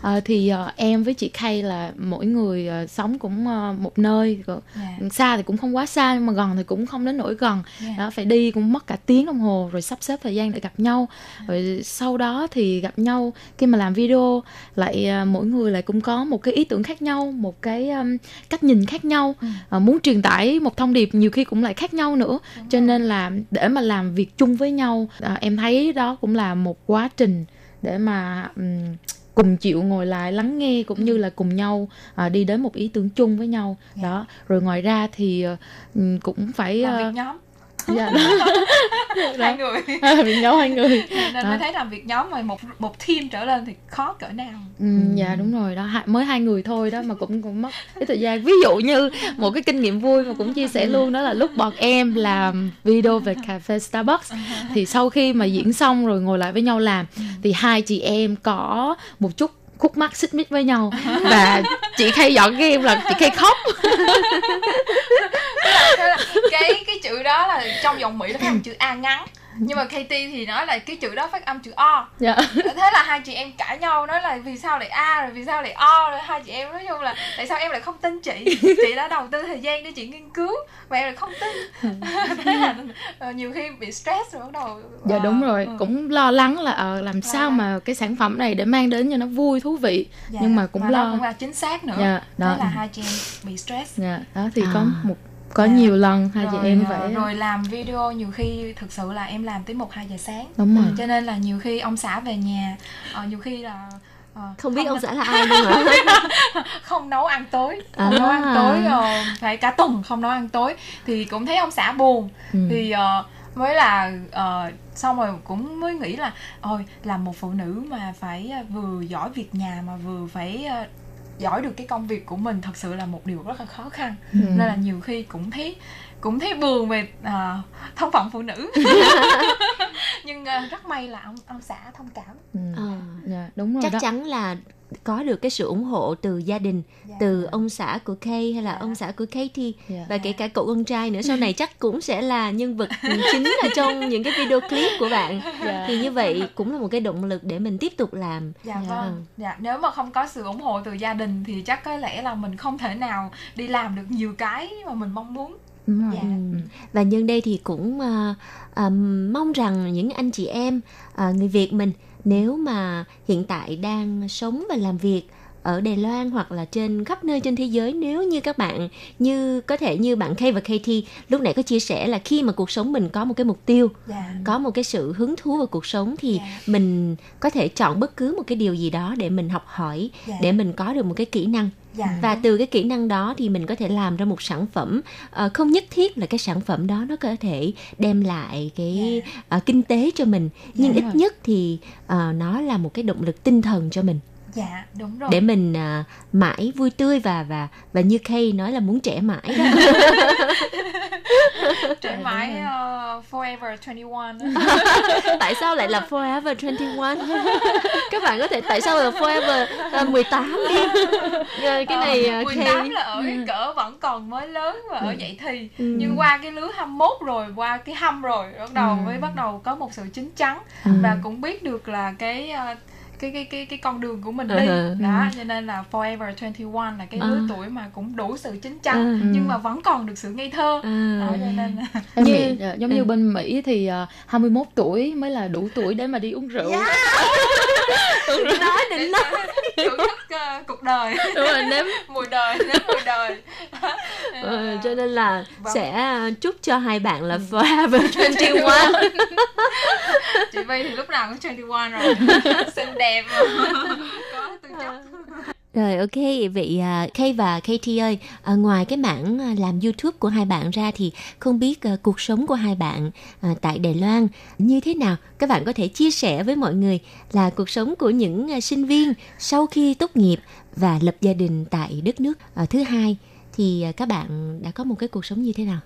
Ờ, thì ờ, em với chị Kay là mỗi người ờ, sống cũng ờ, một nơi Rồi Dạ. xa thì cũng không quá xa nhưng mà gần thì cũng không đến nỗi gần Dạ. đó phải đi cũng mất cả tiếng đồng hồ rồi sắp xếp thời gian để gặp nhau Dạ. rồi sau đó thì gặp nhau khi mà làm video lại ờ, mỗi người lại cũng có một cái ý tưởng khác nhau một cái um, cách nhìn khác nhau Ừ. Ờ, muốn truyền tải một thông điệp nhiều khi cũng lại khác nhau nữa cho nên là để mà làm việc chung với nhau ờ, em thấy đó cũng là một quá trình để mà ừm, cùng chịu ngồi lại lắng nghe cũng như là cùng nhau à, đi đến một ý tưởng chung với nhau. Đó. Rồi ngoài ra thì ờ, ừm, cũng phải làm ờ, việc nhóm dạ, hai người. Việc nhóm hai người. Nên Đó. mới thấy làm việc nhóm mà một một team trở lên thì khó cỡ nào. Ừ, dạ đúng rồi đó. Mới hai người thôi đó mà cũng cũng mất cái thời gian. Ví dụ như một cái kinh nghiệm vui mà cũng chia sẻ luôn đó là lúc bọn em làm video về cà phê Starbucks thì sau khi mà diễn xong rồi ngồi lại với nhau làm thì hai chị em có một chút khúc mắc xích mích với nhau và chị Khay dọn game là chị Khay khóc Là cái cái chữ đó là trong giọng mỹ nó phát âm chữ a ngắn. Nhưng mà KT thì nói là cái chữ đó phát âm chữ o. Dạ. Thế là hai chị em cãi nhau nói là vì sao lại a rồi vì sao lại o rồi hai chị em nói chung là tại sao em lại không tin chị? Chị đã đầu tư thời gian để chị nghiên cứu mà em lại không tin. Thế là ờ, nhiều khi bị stress rồi bắt đầu dạ ờ, đúng rồi. ừ. cũng lo lắng là ờ, làm sao mà cái sản phẩm này để mang đến cho nó vui thú vị. Dạ, nhưng mà cũng đó lo. cũng là chính xác nữa. Dạ, đó. thế là hai chị em bị stress. Dạ đó thì À. có một có Dạ. nhiều lần hai chị rồi, em ờ, phải rồi làm video nhiều khi thực sự là em làm tới một hai giờ sáng Đúng rồi. cho nên là nhiều khi ông xã về nhà ờ, nhiều khi là ờ, Không biết ông xã là ai luôn hả? không nấu ăn tối À. không nấu ăn tối ờ, phải cả tuần không nấu ăn tối thì cũng thấy ông xã buồn Ừ. thì ờ, mới là ờ, xong rồi cũng mới nghĩ là ôi làm một phụ nữ mà phải vừa giỏi việc nhà mà vừa phải giỏi được cái công việc của mình thật sự là một điều rất là khó khăn. Ừ. nên là nhiều khi cũng thấy cũng thấy buồn về ờ, thân phận phụ nữ. Nhưng ờ, rất may là ông ông xã thông cảm. Ừ. Ờ, dạ đúng rồi chắc đó. chắn là có được cái sự ủng hộ từ gia đình Dạ. từ ông xã của Kay hay là ông xã của Katie Dạ. và kể cả cậu con trai nữa sau này chắc cũng sẽ là nhân vật chính ở trong những cái video clip của bạn Dạ. thì như vậy cũng là một cái động lực để mình tiếp tục làm Dạ vâng. Dạ nếu mà không có sự ủng hộ từ gia đình thì chắc có lẽ là mình không thể nào đi làm được nhiều cái mà mình mong muốn. Đúng rồi. Dạ. Ừ. và nhân đây thì cũng à, à, mong rằng những anh chị em à, người Việt mình nếu mà hiện tại đang sống và làm việc ở Đài Loan hoặc là trên khắp nơi trên thế giới nếu như các bạn như có thể như bạn Kay và Katie lúc nãy có chia sẻ là khi mà cuộc sống mình có một cái mục tiêu Dạ. có một cái sự hứng thú vào cuộc sống thì Dạ. mình có thể chọn bất cứ một cái điều gì đó để mình học hỏi Dạ. để mình có được một cái kỹ năng Dạ. và từ cái kỹ năng đó thì mình có thể làm ra một sản phẩm Ờ, không nhất thiết là cái sản phẩm đó nó có thể đem lại cái ờ, kinh tế cho mình nhưng Dạ. ít nhất thì ờ, nó là một cái động lực tinh thần cho mình Dạ đúng rồi. để mình ờ, mãi vui tươi và và và như Kay nói là muốn trẻ mãi đó Trẻ mãi uh, Forever 21. tại sao lại là Forever 21 các bạn có thể tại sao là Forever uh, 18 đi cái này uh, 18 Kay là ở cái cỡ vẫn còn mới lớn và ở dậy thì Ừ. nhưng qua cái lứa 21 rồi qua cái hâm rồi bắt đầu Ừ. mới bắt đầu có một sự chín chắn Ừ. và cũng biết được là cái ờ, cái cái cái cái con đường của mình đi Ừ. đó cho nên là forever 21 là cái lứa À. tuổi mà cũng đủ sự chín chắn Ừ. nhưng mà vẫn còn được sự ngây thơ À. đó cho nên là Em Như- nghĩ giống như bên Mỹ thì uh, 21 tuổi mới là đủ tuổi để mà đi uống rượu. đừng nói đừng nói thưởng thức ờ, cuộc đời. Đúng rồi nếm. Mùi đời nếm mùi đời. Ờ, cho nên là Vâng. sẽ chúc cho hai bạn là forever 21 chị Vi thì lúc nào cũng 21 rồi. Xinh đẹp. Có tư chất rồi ok, vậy à, Kay và Katie ơi, à, ngoài cái mảng à, làm YouTube của hai bạn ra thì không biết cuộc sống của hai bạn tại Đài Loan như thế nào? Các bạn có thể chia sẻ với mọi người là cuộc sống của những sinh viên sau khi tốt nghiệp và lập gia đình tại đất nước thứ hai thì các bạn đã có một cái cuộc sống như thế nào?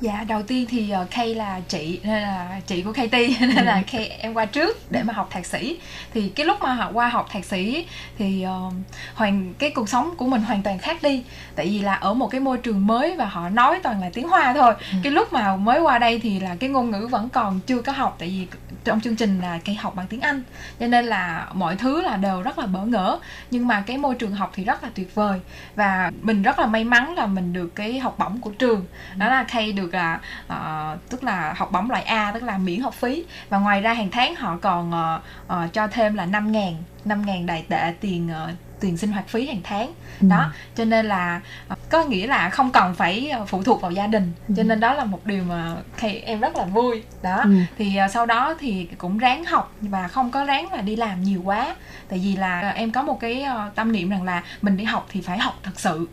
Dạ đầu tiên thì uh, Kay là chị nên là chị của Katie nên là Kay em qua trước để mà học thạc sĩ. Thì cái lúc mà họ qua học thạc sĩ thì uh, hoàn cái cuộc sống của mình hoàn toàn khác đi. Tại vì là ở một cái môi trường mới và họ nói toàn là tiếng Hoa thôi. Cái lúc mà mới qua đây thì là cái ngôn ngữ vẫn còn chưa có học tại vì trong chương trình là Kay học bằng tiếng Anh. Cho nên là mọi thứ là đều rất là bỡ ngỡ. Nhưng mà cái môi trường học thì rất là tuyệt vời. Và mình rất là may mắn là mình được cái học bổng của trường. Đó là Kay được được là ờ, tức là học bổng loại A tức là miễn học phí. Và ngoài ra hàng tháng họ còn ờ, ờ, cho thêm là 5 ngàn 5 ngàn đại tệ tiền ờ, tiền sinh hoạt phí hàng tháng. Đó cho nên là ờ, có nghĩa là không cần phải ờ, phụ thuộc vào gia đình. Cho nên đó là một điều mà Kay em rất là vui. Đó Ừ. thì ờ, sau đó thì cũng ráng học và không có ráng là đi làm nhiều quá. Tại vì là em có một cái tâm niệm rằng là mình đi học thì phải học thật sự.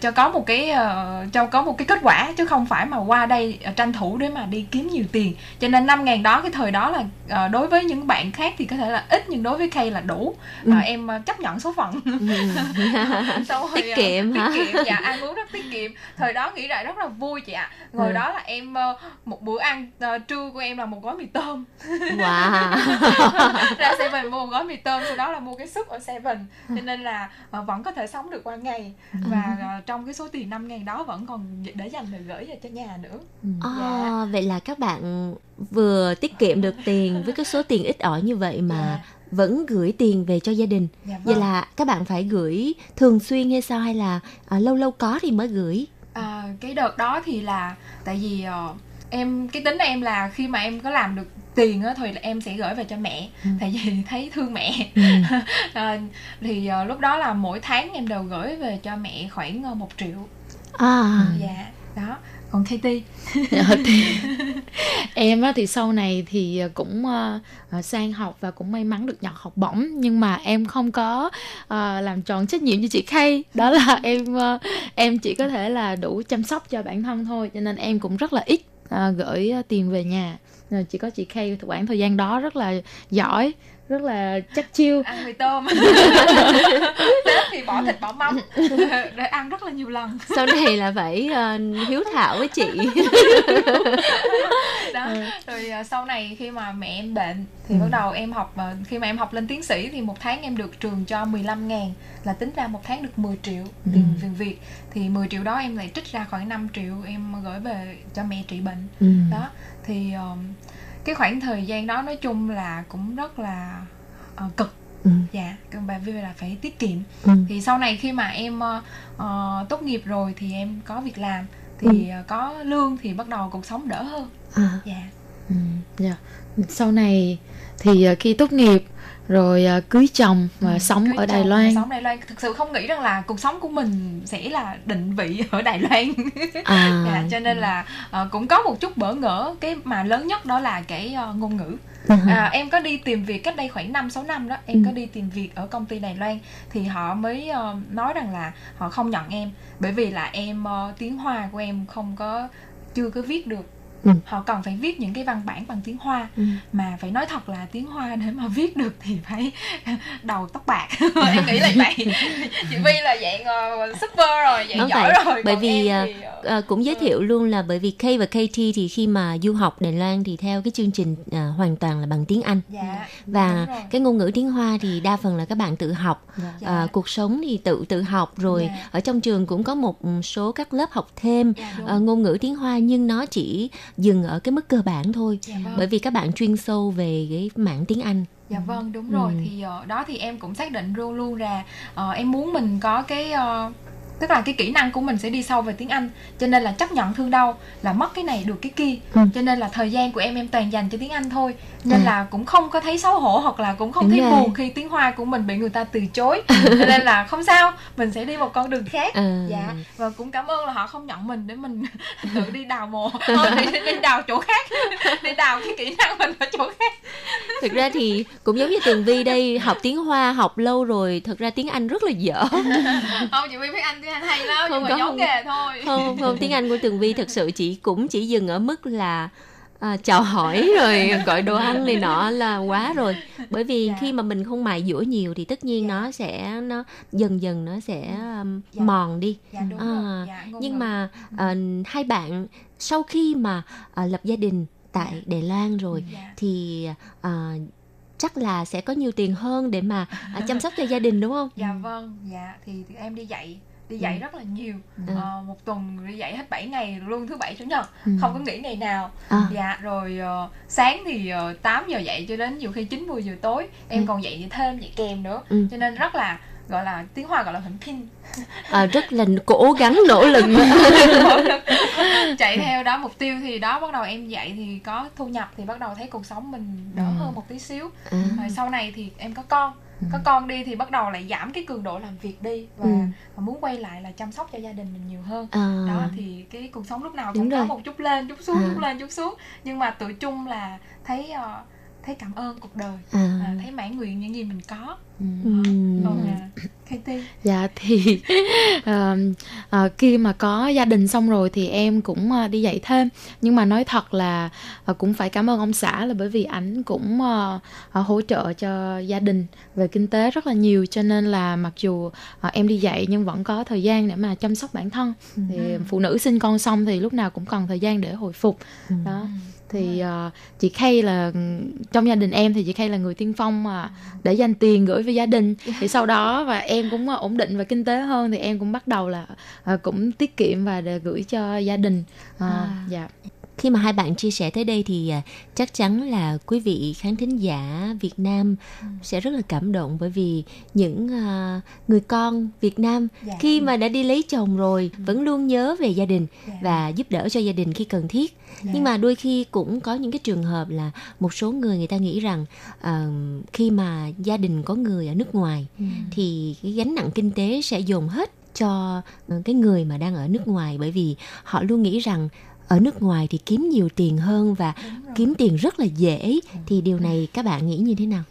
Cho có một cái cho có một cái kết quả chứ không phải mà qua đây tranh thủ để mà đi kiếm nhiều tiền. Cho nên năm ngàn đó cái thời đó là đối với những bạn khác thì có thể là ít nhưng đối với Kay là đủ. Ờ, em chấp nhận số phận Xong rồi, Tiết ờ, kiệm hả? tiết kiệm. Dạ ăn uống rất tiết kiệm. Thời đó nghĩ lại rất là vui chị ạ. Ngồi Ừ. đó là em ờ, một bữa ăn ờ, trưa của em là một gói mì tôm. Wow. ra Seven mua một gói mì tôm sau đó là mua cái súp ở Seven. Cho nên là ờ, vẫn có thể sống được qua ngày. Và ờ, trong cái số tiền 5 ngàn đó vẫn còn để dành để gửi về cho nhà nữa. À, vậy là các bạn vừa tiết kiệm được tiền với cái số tiền ít ỏi như vậy mà vẫn gửi tiền về cho gia đình. Dạ Vậy vâng. là các bạn phải gửi thường xuyên hay sao hay là à, lâu lâu có thì mới gửi? À, cái đợt đó thì là tại vì ờ, em cái tính em là khi mà em có làm được tiền á thì em sẽ gửi về cho mẹ. Tại vì thấy thương mẹ. Ờ, thì ờ, lúc đó là mỗi tháng em đều gửi về cho mẹ khoảng một triệu. À, dạ đó còn KT dạ, em á, thì sau này thì à, cũng à, à, sang học và cũng may mắn được nhận học bổng. Nhưng mà em không có làm tròn trách nhiệm như chị Kay đó là em em chỉ có thể là đủ chăm sóc cho bản thân thôi. Cho nên em cũng rất là ít gửi tiền về nhà. Chỉ có chị Kay khoảng thời gian đó rất là giỏi rất là chắc chiêu ăn mì tôm Tết thì bỏ thịt bỏ mắm để ăn rất là nhiều lần sau này là phải ờ, hiếu thảo với chị. đó rồi uh, sau này khi mà mẹ em bệnh thì Ừ. bắt đầu em học uh, khi mà em học lên tiến sĩ thì một tháng em được trường cho 15 ngàn là tính ra một tháng được 10 triệu Ừ. tiền tiền Việt thì 10 triệu đó em lại trích ra khoảng 5 triệu em gửi về cho mẹ trị bệnh Ừ. đó thì um, cái khoảng thời gian đó nói chung là cũng rất là uh, cực Ừ. dạ bởi vì là phải tiết kiệm Ừ. thì sau này khi mà em ờ, tốt nghiệp rồi thì em có việc làm thì Ừ. có lương thì bắt đầu cuộc sống đỡ hơn À. dạ Ừ, dạ. sau này thì ờ, khi tốt nghiệp rồi ờ, cưới chồng và sống Cưới ở Đài chồng, Loan sống Đài Loan thực sự không nghĩ rằng là cuộc sống của mình sẽ là định vị ở Đài Loan À. dạ, cho nên là ờ, cũng có một chút bỡ ngỡ cái mà lớn nhất đó là cái ờ, ngôn ngữ À. à, em có đi tìm việc cách đây khoảng 5 6 năm đó em Ừ. có đi tìm việc ở công ty Đài Loan thì họ mới ờ, nói rằng là họ không nhận em bởi vì là em ờ, tiếng Hoa của em không có chưa có viết được Ừ. họ cần phải viết những cái văn bản bằng tiếng Hoa Ừ. mà phải nói thật là tiếng Hoa để mà viết được thì phải đầu tóc bạc em nghĩ là vậy chị Vi là dạng uh, super rồi dạng Đúng giỏi vậy. rồi bởi còn vì à, thì, ờ, à, cũng giới thiệu luôn là bởi vì K và KT thì khi mà du học Đài Loan thì theo cái chương trình à, hoàn toàn là bằng tiếng Anh dạ và đúng rồi. cái ngôn ngữ tiếng Hoa thì đa phần là các bạn tự học Dạ. à, cuộc sống thì tự tự học rồi Dạ. ở trong trường cũng có một số các lớp học thêm Dạ, à, ngôn ngữ tiếng Hoa nhưng nó chỉ dừng ở cái mức cơ bản thôi Dạ, vâng. bởi vì các bạn chuyên sâu về cái mảng tiếng Anh Dạ vâng đúng rồi Ừ. thì ờ, đó thì em cũng xác định luôn luôn là ờ, em muốn mình có cái ờ, tức là cái kỹ năng của mình sẽ đi sâu về tiếng Anh cho nên là chấp nhận thương đau là mất cái này được cái kia Ừ. cho nên là thời gian của em em toàn dành cho tiếng Anh thôi nên À. là cũng không có thấy xấu hổ hoặc là cũng không Đúng thấy rồi. buồn khi tiếng Hoa của mình bị người ta từ chối cho nên là không sao mình sẽ đi một con đường khác À. dạ và cũng cảm ơn là họ không nhận mình để mình tự đi đào mồ Thôi, đi, đi đào chỗ khác đi đào cái kỹ năng mình ở chỗ khác thực ra thì cũng giống như Tường Vi đây học tiếng Hoa học lâu rồi thực ra tiếng Anh rất là dở không chị Vi biết anh tiếng Anh hay lắm Không nhưng mà có, giấu không. nghề thôi không không không tiếng Anh của Tường Vi thực sự chỉ cũng chỉ dừng ở mức là à, chào hỏi rồi gọi đồ ăn này nọ là quá rồi bởi vì Dạ. khi mà mình không mài dũa nhiều thì tất nhiên nó sẽ nó dần dần nó sẽ um, Dạ. mòn đi dạ đúng À, rồi dạ, nhưng ngữ. mà ờ, hai bạn sau khi mà ờ, lập gia đình tại Đài Loan rồi Dạ. thì ờ, chắc là sẽ có nhiều tiền hơn để mà ờ, chăm sóc cho gia đình đúng không? dạ vâng dạ thì, thì em đi dạy đi dạy Ừ. rất là nhiều Ừ. Ờ, một tuần đi dạy hết 7 ngày luôn thứ bảy chủ nhật Ừ. không có nghỉ ngày nào À. dạ rồi ờ, sáng thì uh, 8 giờ dạy cho đến nhiều khi 9 10 giờ tối em Ừ. còn dạy thêm dạy kèm nữa Ừ. cho nên rất là gọi là tiếng hoa gọi là hình pin Ờ, rất là cố gắng nỗ lực chạy theo đó mục tiêu thì đó bắt đầu em dạy thì có thu nhập thì bắt đầu thấy cuộc sống mình đỡ Ừ. hơn một tí xíu À. rồi sau này thì em có con có con đi thì bắt đầu lại giảm cái cường độ làm việc đi và, Ừ. và muốn quay lại là chăm sóc cho gia đình mình nhiều hơn À. đó thì cái cuộc sống lúc nào Đúng cũng có rồi. một chút lên chút xuống À. chút lên chút xuống nhưng mà tự chung là thấy ờ, thấy cảm ơn cuộc đời À. à, thấy mãn nguyện những gì mình có. Ừm. còn à, KT Dạ thì ờ, ờ, khi mà có gia đình xong rồi thì em cũng ờ, đi dạy thêm. Nhưng mà nói thật là ờ, cũng phải cảm ơn ông xã là bởi vì ảnh cũng ờ, ờ, hỗ trợ cho gia đình về kinh tế rất là nhiều. Cho nên là mặc dù ờ, em đi dạy nhưng vẫn có thời gian để mà chăm sóc bản thân. Thì phụ nữ sinh con xong thì lúc nào cũng cần thời gian để hồi phục. Đó thì ờ, chị Kay là trong gia đình em thì chị Kay là người tiên phong mà để dành tiền gửi về gia đình. Thì sau đó và em cũng ờ, ổn định về kinh tế hơn thì em cũng bắt đầu là ờ, cũng tiết kiệm và để gửi cho gia đình. Ờ, À. dạ Khi mà hai bạn chia sẻ tới đây thì à, chắc chắn là quý vị khán thính giả Việt Nam sẽ rất là cảm động bởi vì những à, người con Việt Nam Dạ. khi mà đã đi lấy chồng rồi vẫn luôn nhớ về gia đình và giúp đỡ cho gia đình khi cần thiết. Dạ. Nhưng mà đôi khi cũng có những cái trường hợp là một số người người ta nghĩ rằng à, khi mà gia đình có người ở nước ngoài thì cái gánh nặng kinh tế sẽ dồn hết cho ờ, cái người mà đang ở nước ngoài bởi vì họ luôn nghĩ rằng ở nước ngoài thì kiếm nhiều tiền hơn và kiếm tiền rất là dễ thì điều này các bạn nghĩ như thế nào?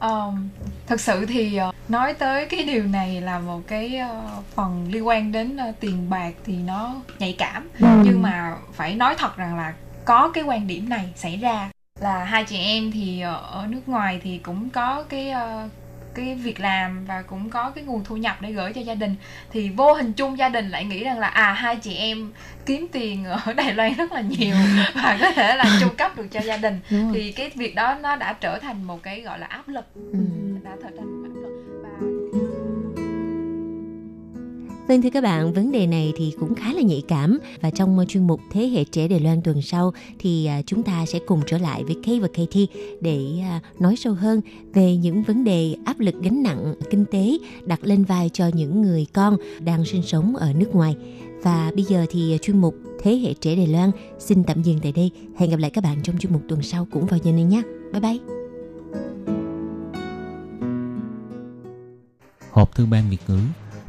Um, thật sự thì ờ, nói tới cái điều này là một cái ờ, phần liên quan đến ờ, tiền bạc thì nó nhạy cảm Ừ. nhưng mà phải nói thật rằng là có cái quan điểm này xảy ra là hai chị em thì ở nước ngoài thì cũng có cái ờ, cái việc làm và cũng có cái nguồn thu nhập để gửi cho gia đình thì vô hình chung gia đình lại nghĩ rằng là à hai chị em kiếm tiền ở Đài Loan rất là nhiều và có thể là chu cấp được cho gia đình thì cái việc đó nó đã trở thành một cái gọi là áp lực ừ. đã trở thành Vâng thưa các bạn, vấn đề này thì cũng khá là nhạy cảm và trong ờ, chuyên mục Thế hệ trẻ Đài Loan tuần sau thì à, chúng ta sẽ cùng trở lại với Kay và Katie để à, nói sâu hơn về những vấn đề áp lực gánh nặng kinh tế đặt lên vai cho những người con đang sinh sống ở nước ngoài. Và bây giờ thì à, chuyên mục Thế hệ trẻ Đài Loan xin tạm dừng tại đây. Hẹn gặp lại các bạn trong chuyên mục tuần sau cũng vào giờ này nhé. Bye bye. Hộp thư ban Việt ngữ